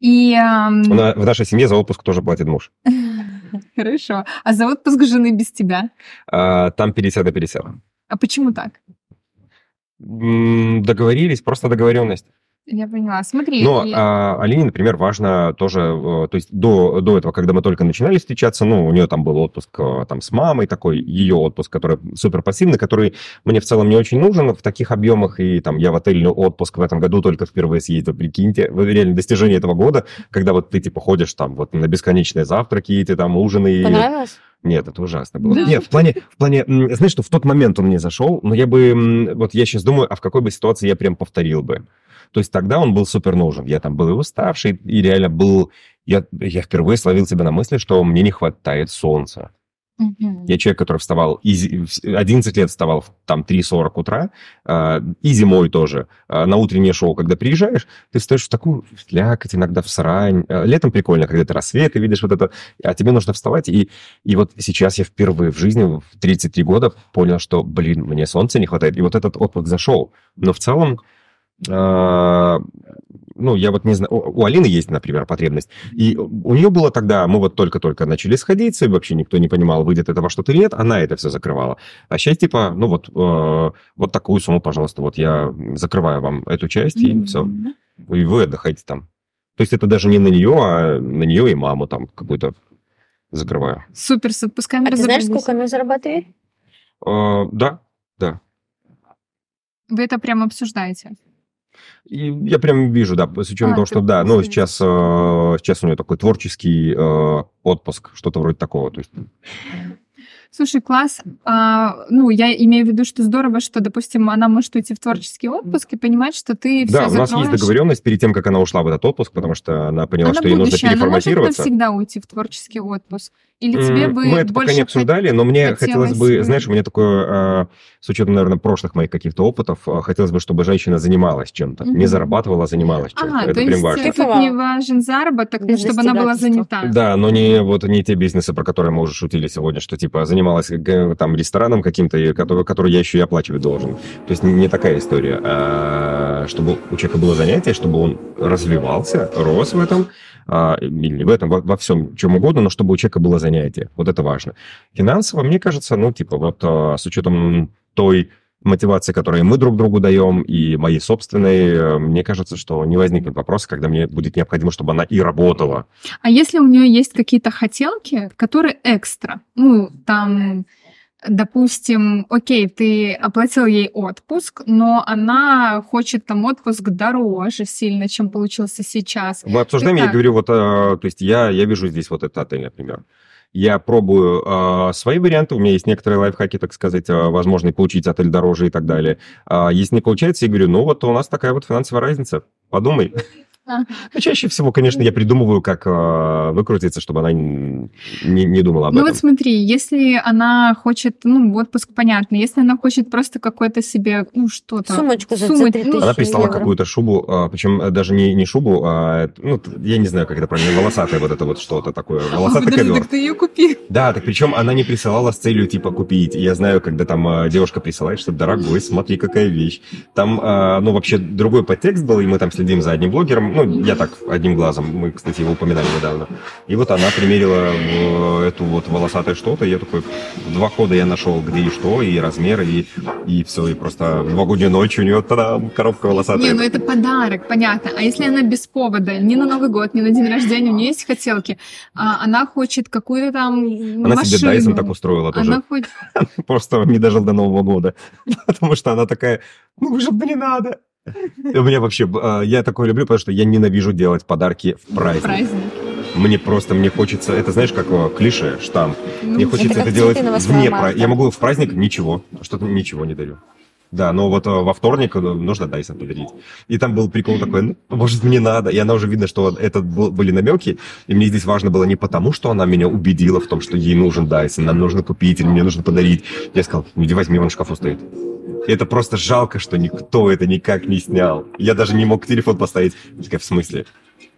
B: И...
A: на- В нашей семье за отпуск тоже платит муж.
B: Хорошо. А за отпуск жены без тебя?
A: А, Там 50 на 50.
B: А почему так?
A: Договорились, просто договоренность.
B: Я поняла. Смотри.
A: Но
B: и-
A: а, Алине, например, важно тоже, э, то есть до, до этого, когда мы только начинали встречаться, ну, у нее там был отпуск э, там с мамой такой, ее отпуск, который супер пассивный, который мне в целом не очень нужен в таких объемах, и там я в отельный отпуск в этом году только впервые съездил, прикиньте, вот реально достижение этого года, когда вот ты типа ходишь там вот на бесконечные завтраки, и ты там ужины, и-
C: Понравилось?
A: нет, это ужасно было.
B: Да.
A: Нет, в плане, в плане, знаешь, что в тот момент он мне зашел, но я бы, вот я сейчас думаю, а в какой бы ситуации я прям повторил бы. То есть тогда он был супер нужен. Я там был и уставший, и реально был... Я, я впервые словил себя на мысли, что мне не хватает солнца.
B: Мгм.
A: Я человек, который вставал, изи- в- 11 лет вставал там 3.40 утра, а, и зимой тоже. А, на утреннее шоу, когда приезжаешь, ты встаешь в такую слякоть, иногда в срань. А, Летом прикольно, когда ты рассветы видишь вот это, а тебе нужно вставать. И, и вот сейчас я впервые в жизни, в 33 года, понял, что, блин, мне солнца не хватает. И вот этот отпуск зашел. Но в целом, ну, я вот не знаю, у Алины есть, например, потребность. И у нее было тогда, мы вот только-только начали сходиться, и вообще никто не понимал, выйдет это во что-то или нет, она это все закрывала. А сейчас типа, ну вот, э, вот такую сумму, пожалуйста, вот я закрываю вам эту часть, и все. И вы отдыхаете там. То есть это даже не на нее, а на нее и маму там какую-то закрываю.
B: Супер, с отпусками
C: А ты знаешь, сколько она зарабатывает?
A: Э, да, да.
B: Вы это прям обсуждаете?
A: И я прям вижу, да, с учетом
B: А,
A: того, что да, ну сейчас, э, сейчас у нее такой творческий э, отпуск, что-то вроде такого. То есть
B: Слушай, класс. А, ну, я имею в виду, что здорово, что, допустим, она может уйти в творческий отпуск и понимать, что ты
A: Да, у нас есть договоренность перед тем, как она ушла в этот отпуск, потому что она поняла,
B: а
A: что ей нужно
B: будущее она может
A: переформатироваться.
B: навсегда уйти в творческий отпуск? Или тебе бы
A: Мы это пока
B: больше
A: не обсуждали, но мне
B: хотелось
A: хотелось бы, знаешь, у меня такое, э, с учетом, наверное, прошлых моих каких-то опытов, э, хотелось бы, чтобы женщина занималась чем-то. Не
B: Мгм.
A: зарабатывала, а занималась
B: А,
A: чем-то.
B: то
A: Это
B: есть
A: прям важно.
B: э, тут не важен заработок,
C: Без
B: чтобы она была занята.
A: Да, но не вот не те бизнесы, про которые мы уже шутили сегодня, что типа занималась э, там рестораном каким-то, который, который я еще и оплачивать должен. То есть не такая история, а чтобы у человека было занятие, чтобы он развивался, рос в этом, а, или не в этом, во, во всем, чем угодно, но чтобы у человека было занятие. Вот это важно. Финансово, мне кажется, ну, типа, вот а, с учетом той мотивации, которые мы друг другу даем, и моей собственной, э, мне кажется, что не возникнет вопроса, когда мне будет необходимо, чтобы она и работала.
B: А если у нее есть какие-то хотелки, которые экстра? Ну, там, допустим, окей, ты оплатил ей отпуск, но она хочет там отпуск дороже сильно, чем получился сейчас.
A: Мы обсуждаем, я говорю, вот, э, то есть я, я вижу здесь вот этот отель, например. Я пробую э, свои варианты, у меня есть некоторые лайфхаки, так сказать, э, возможно, получить отель дороже и так далее. А если не получается, я говорю, ну вот у нас такая вот финансовая разница, подумай. Ну, чаще всего, конечно, я придумываю, как э, выкрутиться, чтобы она не, не думала об
B: ну,
A: этом.
B: Ну вот смотри, если она хочет, ну, отпуск понятно, если она хочет просто какой-то себе, ну, что-то...
C: Сумочку за
B: сумоч...
C: 3000
A: Она прислала какую-то шубу, а, причем даже не, не шубу, а, ну, я не знаю, как это правильно, волосатое вот это вот что-то такое, волосатый
B: Подожди,
A: ковер.
B: так ты ее купи.
A: Да, так причем она не присылала с целью типа купить. Я знаю, когда там а, девушка присылает, что дорогой, смотри, какая вещь. Там, а, ну, вообще другой подтекст был, и мы там следим за одним блогером. Ну, я так одним глазом, мы, кстати, его упоминали недавно. И вот она примерила э, эту вот волосатое что-то, и я такой, в два хода я нашел, где и что, и размер, и, и все, и просто в новогоднюю ночь у нее тогда коробка волосатая.
B: Не, ну это подарок, понятно. А если она без повода, ни на Новый год, ни на день рождения, у нее есть хотелки, а она хочет какую-то там
A: Она
B: машину.
A: себе Дайсон так устроила тоже.
B: Она хочет...
A: Просто не дожил до Нового года. Потому что она такая, ну уже не надо. У меня вообще, э, я такое люблю, потому что я ненавижу делать подарки в праздник.
B: праздник.
A: Мне просто, мне хочется, это знаешь, как клише, штамп.
B: Ну,
A: Мне хочется это делать
C: на 8
A: вне праздника. Я могу в праздник ничего, что-то ничего не дарю. Да, но вот э, во вторник э, нужно Дайсон подарить. И там был прикол такой, ну, может, мне надо. И она уже видно, что это был- были намеки. И мне здесь важно было не потому, что она меня убедила в том, что ей нужен Дайсон, нам нужно купить или мне нужно подарить. Я сказал, иди возьми, он в шкафу стоит. И это просто жалко, что никто это никак не снял. Я даже не мог телефон поставить. Я такая, в смысле?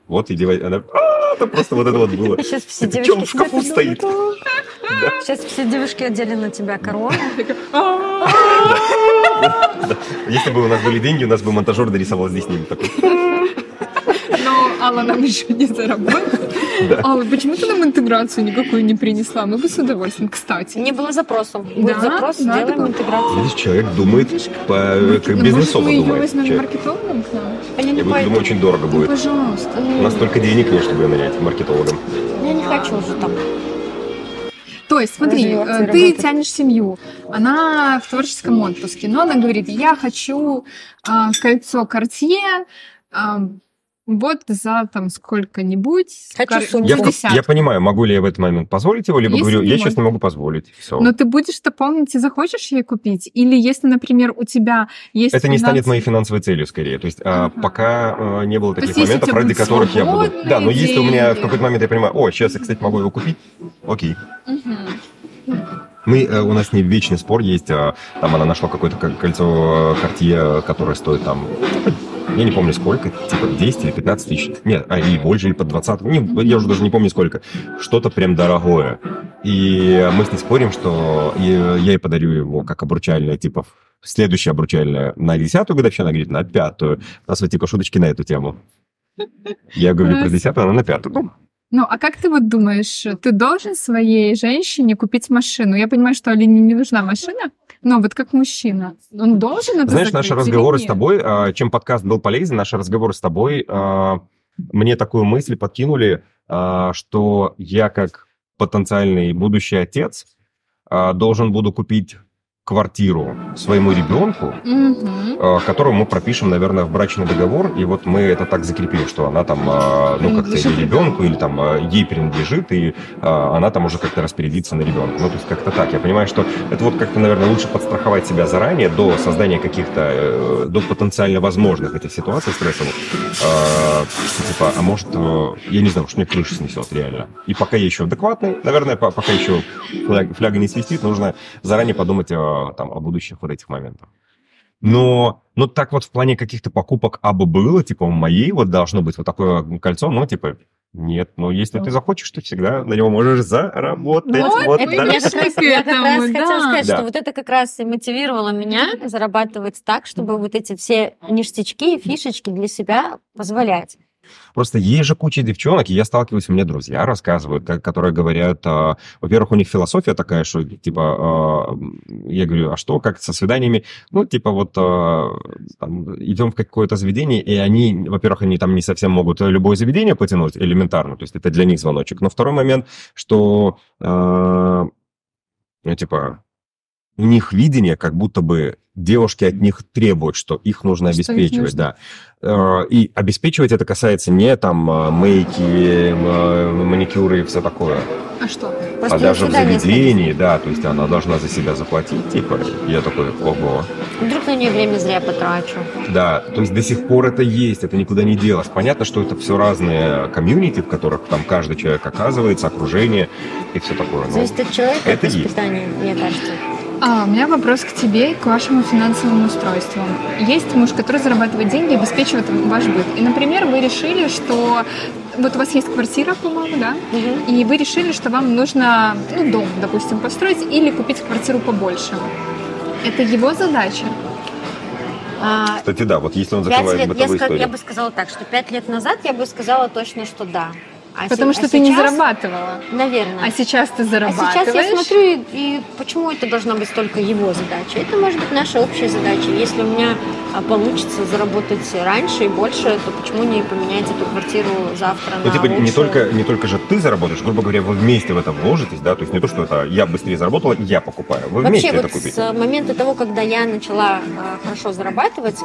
A: Вот, иди, возьми». она, «А, это просто вот это вот было.
C: Сейчас все девушки
A: в шкафу стоит?
C: Сейчас все девушки одели на тебя корону.
A: Если бы у нас были деньги, у нас бы монтажер дорисовал здесь ним такой.
B: Алла нам еще не заработала.
A: Да.
B: Алла, почему ты нам интеграцию никакую не принесла? Мы бы с удовольствием, кстати.
C: Не было запроса. Будет
B: Да,
C: запрос, сделаем интеграцию.
A: Видишь, человек думает по, как
B: Может,
A: бизнесово
B: мы ее
A: думает.
B: возьмем маркетологом к нам?
C: А я
A: думаю, очень дорого
B: Ну,
A: будет.
B: пожалуйста.
A: У нас столько денег нет, чтобы ее нанять маркетологом.
C: Я не хочу уже там.
B: То есть, смотри,
C: Развиваться
B: э, ты
C: работать.
B: тянешь семью, она в творческом отпуске, но она говорит, я хочу а, кольцо Cartier, а, вот за там сколько-нибудь.
C: Хочу
B: кар-
C: сумку.
A: Я, в-
B: 50.
A: я понимаю, могу ли я в этот момент позволить его, либо
B: Если
A: говорю, я
B: можешь.
A: сейчас не могу позволить. Все.
B: Но ты будешь это помнить и захочешь ей купить? Или если, например, у тебя есть...
A: Это не станет
B: 15
A: моей финансовой целью, скорее. То есть а, пока а, не было таких моментов, ради которых я буду.
B: свободные
A: Да, но если у меня в
B: деньги.
A: какой-то момент я понимаю, о, сейчас я, кстати, могу его купить, окей. Мы, э, у нас не вечный спор есть, а, там она нашла какое-то ко- кольцо Cartier, которое стоит там, я не помню сколько, типа 10 или 15 тысяч. Нет, а и больше, или под 20. Не, я уже даже не помню сколько. Что-то прям дорогое. И мы с ней спорим, что я ей подарю его как обручальное, типа, следующее обручальное на десятую годовщину, она говорит, на пятую. У нас вот типа шуточки на эту тему. Я говорю про десятую, она на пятую. Ну,
B: Ну, а как ты вот думаешь, ты должен своей женщине купить машину? Я понимаю, что Алине не нужна машина, но вот как мужчина, он должен это
A: Знаешь, наши разговоры с тобой, а, чем подкаст был полезен, наши разговоры с тобой а, мне такую мысль подкинули, а, что я как потенциальный будущий отец должен буду купить квартиру своему ребенку, а, которую мы пропишем, наверное, в брачный договор, и вот мы это так закрепим, что она там, а, ну, как-то или ребенку, или там а, ей принадлежит, и она там уже как-то распорядится на ребенка. Ну, то есть как-то так. Я понимаю, что это вот как-то, наверное, лучше подстраховать себя заранее до создания каких-то, э, до потенциально возможных этих ситуаций стрессовых. Типа, а может, э, я не знаю, что мне крышу снесет реально. И пока я еще адекватный, наверное, по- пока еще фляг- фляга не свистит, нужно заранее подумать о, там, о будущих вот этих моментах. Но, но так вот в плане каких-то покупок абы было, типа у моей вот должно быть вот такое кольцо, но типа нет, но если ты захочешь, ты всегда на него можешь заработать.
B: Вот,
A: Вот,
C: Это
A: да.
C: я как раз,
B: К
C: я как
B: этому,
C: раз
B: да.
C: хотела сказать,
A: Да.
C: что вот это как раз и мотивировало меня зарабатывать так, чтобы вот эти все ништячки и фишечки для себя позволять.
A: Просто есть же куча девчонок, и я сталкиваюсь, меня друзья рассказывают, которые говорят, а, во-первых, у них философия такая, что, типа, а, я говорю, а что, как со свиданиями? Ну, типа, вот а, там, идем в какое-то заведение, и они, во-первых, они там не совсем могут любое заведение потянуть элементарно, то есть это для них звоночек. Но второй момент, что, а, ну, типа, у них видение, как будто бы девушки от них требуют, что их нужно
B: Что их
A: обеспечивать,
B: нужно.
A: да. Э, И обеспечивать это касается не там э, мейки, э, маникюры и все такое,
B: А что?
C: Просто
A: а даже в заведении, да, то есть она должна за себя заплатить, типа, я такой, ого.
C: Вдруг на нее время зря потрачу.
A: Да, то есть до сих пор это есть, это никуда не делось. Понятно, что это все разные комьюнити, в которых там каждый человек оказывается, окружение и все такое.
C: Зависит от человека,
A: это
C: от
A: есть.
C: мне кажется.
B: А, у меня вопрос к тебе и к вашему финансовому устройству. Есть муж, который зарабатывает деньги, обеспечивает ваш быт. И, например, вы решили, что вот у вас есть квартира, по-моему, да? И вы решили, что вам нужно ну, дом, допустим, построить или купить квартиру побольше. Это его задача.
C: А,
A: Кстати, да, вот если он
C: Пять
A: закрывает
C: лет, я,
A: бытовую
C: ска-
A: историю.
C: я бы сказала так, что пять лет назад я бы сказала точно, что да. А
B: Потому
C: се-
B: что
C: а
B: ты не
C: сейчас,
B: зарабатывала.
C: Наверное.
B: А сейчас ты
C: А
B: зарабатываешь.
C: сейчас я смотрю, и, и почему это должна быть только его задача? Это может быть наша общая задача. Если у меня а, получится заработать раньше и больше, то почему не поменять эту квартиру завтра
A: Ну,
C: на
A: типа, не
C: лучшую?
A: только, не только же ты заработаешь, грубо говоря, вы вместе в это вложитесь, да, то есть не то, что это я быстрее заработала, я покупаю. Вы вместе
C: Вообще,
A: это
C: вот
A: купите.
C: с момента того, когда я начала а, хорошо зарабатывать,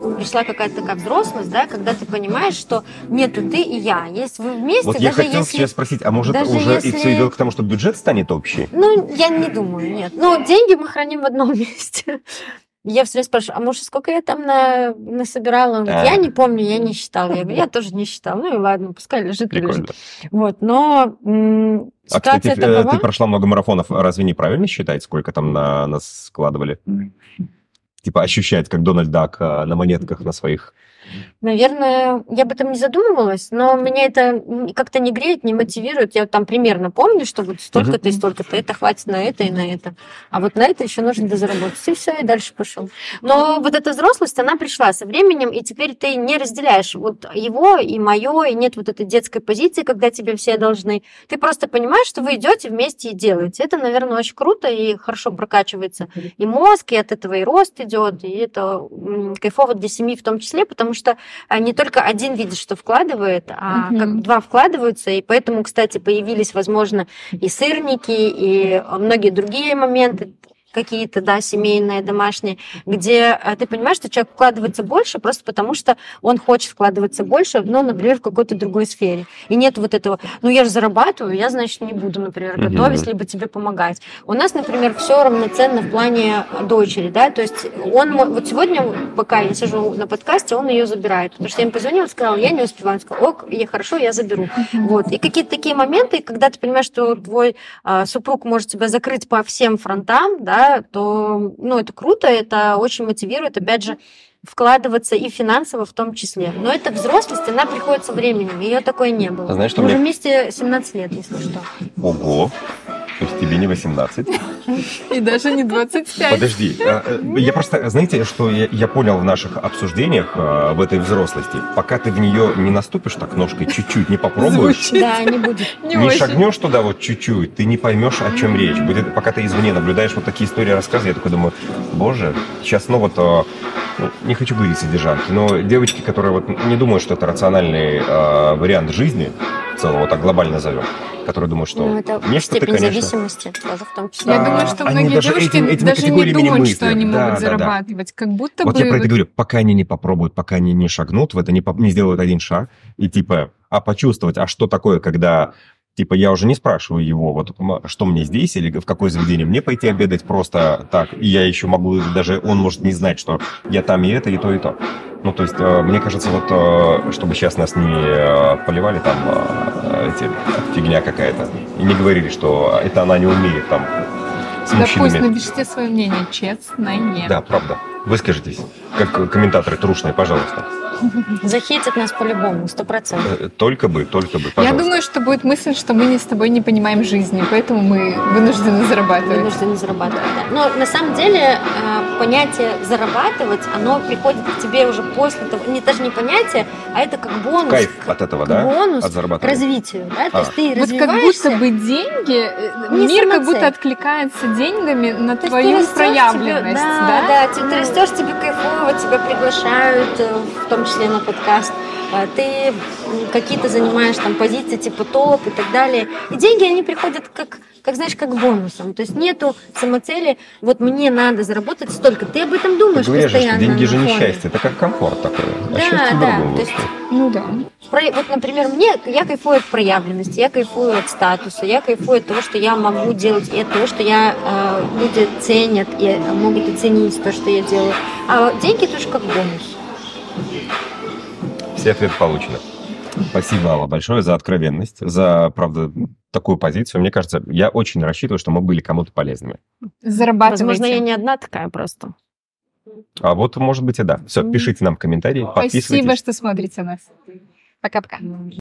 C: пришла какая-то такая взрослость, да, когда ты понимаешь, что нету ты и я, есть вы вместе,
A: Вот я хотел
C: если...
A: сейчас спросить, а может
C: даже
A: уже
C: если-
A: и все идет к тому, что бюджет станет общий?
C: Ну, я не думаю, нет. Но деньги мы храним в одном месте. Я все время спрашиваю, а может, сколько я там на, насобирала? Он говорит, я
A: А.
C: не помню, я не считала. Я говорю, я тоже не считала. Ну и ладно, пускай лежит,
A: Прикольно.
C: лежит. Вот, но м,
A: А,
C: ситуация
A: кстати, э,
C: такова.
A: ты прошла много марафонов, разве неправильно считать, сколько там на нас складывали? Типа ощущать, как Дональд Дак э, на монетках на своих.
C: Наверное, я об этом не задумывалась, но меня это как-то не греет, не мотивирует. Я там примерно помню, что вот столько-то и столько-то, это хватит на это и на это. А вот на это еще нужно дозаработать. И все, и дальше пошел. Но вот эта взрослость, она пришла со временем, и теперь ты не разделяешь вот его и мое, и нет вот этой детской позиции, когда тебе все должны. Ты просто понимаешь, что вы идете вместе и делаете. Это, наверное, очень круто и хорошо прокачивается и мозг, и от этого и рост идет, и это кайфово для семьи в том числе, потому что а, не только один видит, что вкладывает, а
B: Мгм.
C: как два вкладываются, и поэтому, кстати, появились, возможно, и сырники, и многие другие моменты какие-то, да, семейные, домашние, где а, ты понимаешь, что человек вкладывается больше просто потому, что он хочет вкладываться больше, ну, например, в какой-то другой сфере. И нет вот этого, ну, я же зарабатываю, я, значит, не буду, например, готовить, либо тебе помогать. У нас, например, все равноценно в плане дочери, да, то есть он, вот сегодня, пока я сижу на подкасте, он ее забирает, потому что я ему позвонила, сказала, я не успеваю, он сказал, ок, я хорошо, я заберу. Вот. И какие-то такие моменты, когда ты понимаешь, что твой а, супруг может тебя закрыть по всем фронтам, да, то, ну, это круто, это очень мотивирует, опять же, вкладываться и финансово в том числе. Но эта взрослость, она приходит со временем, ее такое не было.
A: А знаешь, что
C: Мы
A: мне-
C: уже вместе 17 лет, если что.
A: Ого! То есть тебе не 18.
B: И даже не 25.
A: Подожди, а, э, я просто, знаете, что я, понял в наших обсуждениях а, в этой взрослости, пока ты в нее не наступишь так ножкой чуть-чуть, не попробуешь,
C: Да, не будет.
B: не
A: шагнешь туда вот чуть-чуть, ты не поймешь, о чем речь. Будет, пока ты извне наблюдаешь вот такие истории, рассказы, я такой думаю, боже, сейчас снова то, ну, не хочу говорить содержанки, но девочки, которые вот не думают, что это рациональный э, вариант жизни, в целом, вот так глобально назовем, которые думают, что
C: Ну, это
A: нечто ты,
C: степень
A: конечно...
C: зависимости тоже в том числе.
B: Я
A: А,
B: думаю, что многие
A: даже
B: девушки
A: этим- этими
B: даже не думают, что
A: мыслят.
B: они
A: Да,
B: могут
A: да, да.
B: зарабатывать. Как будто
A: Вот
B: бы...
A: я про это
B: вот-
A: говорю, пока они не попробуют, пока они не шагнут в это, не, не сделают один шаг, и типа, а почувствовать, а что такое, когда, типа, я уже не спрашиваю его, вот, что мне здесь, или в какое заведение мне пойти обедать просто так, и я еще могу, даже он может не знать, что я там и это, и то, и то. Ну, то есть, э, мне кажется, вот, э, чтобы сейчас нас не э, поливали там эти, фигня какая-то, и не говорили, что это она не умеет там с
B: Да пусть
A: мужчинами.
B: напишите свое мнение, честное.
A: Да, правда. Выскажитесь, как комментаторы трушные, пожалуйста.
C: Захейтят нас по-любому, сто процентов.
A: Э, Только бы, только бы,
B: Я
A: пожалуйста.
B: думаю, что будет мысль, что мы не с тобой не понимаем жизни, поэтому мы вынуждены зарабатывать.
C: вынуждены зарабатывать. да. Но на самом деле э, понятие зарабатывать, оно приходит к тебе уже после того, не даже не понятие, а это как бонус.
A: Кайф
C: к-
A: от этого, да?
C: бонус
A: От
C: к развитию. Да? То
A: А.
C: есть ты
B: Вот как будто бы деньги, э,
C: Не
B: мир как
C: самоцель.
B: будто откликается деньгами на
C: То
B: твою проявленность,
C: тебе-
B: да?
C: да, да, ты, ты растешь, тебе кайфово, тебя приглашают, в том числе на подкаст. А Ты какие-то занимаешь там позиции типа топ и так далее. И деньги, они приходят как, как знаешь, как бонусом. То есть нету самоцели, вот мне надо заработать столько. Ты об этом
A: Ты
C: думаешь
A: говоришь, же, что
C: постоянно.
A: деньги же не счастье, это как комфорт такой. А
C: Да, да, то есть.
B: Ну да.
C: Про- Вот, например, мне, я кайфую от проявленности, я кайфую от статуса, я кайфую от того, что я могу делать, и от того, что я, э, люди ценят и могут оценить то, что я делаю. А деньги тоже как бонус.
A: Все ответы получены. Спасибо, Алла, большое за откровенность, за, правда, такую позицию. Мне кажется, я очень рассчитываю, что мы были кому-то полезными.
B: Зарабатывайте.
C: Возможно, я не одна такая просто.
A: А вот, может быть, и да. Все, пишите нам комментарии, подписывайтесь.
B: Спасибо, что смотрите нас. Пока-пока.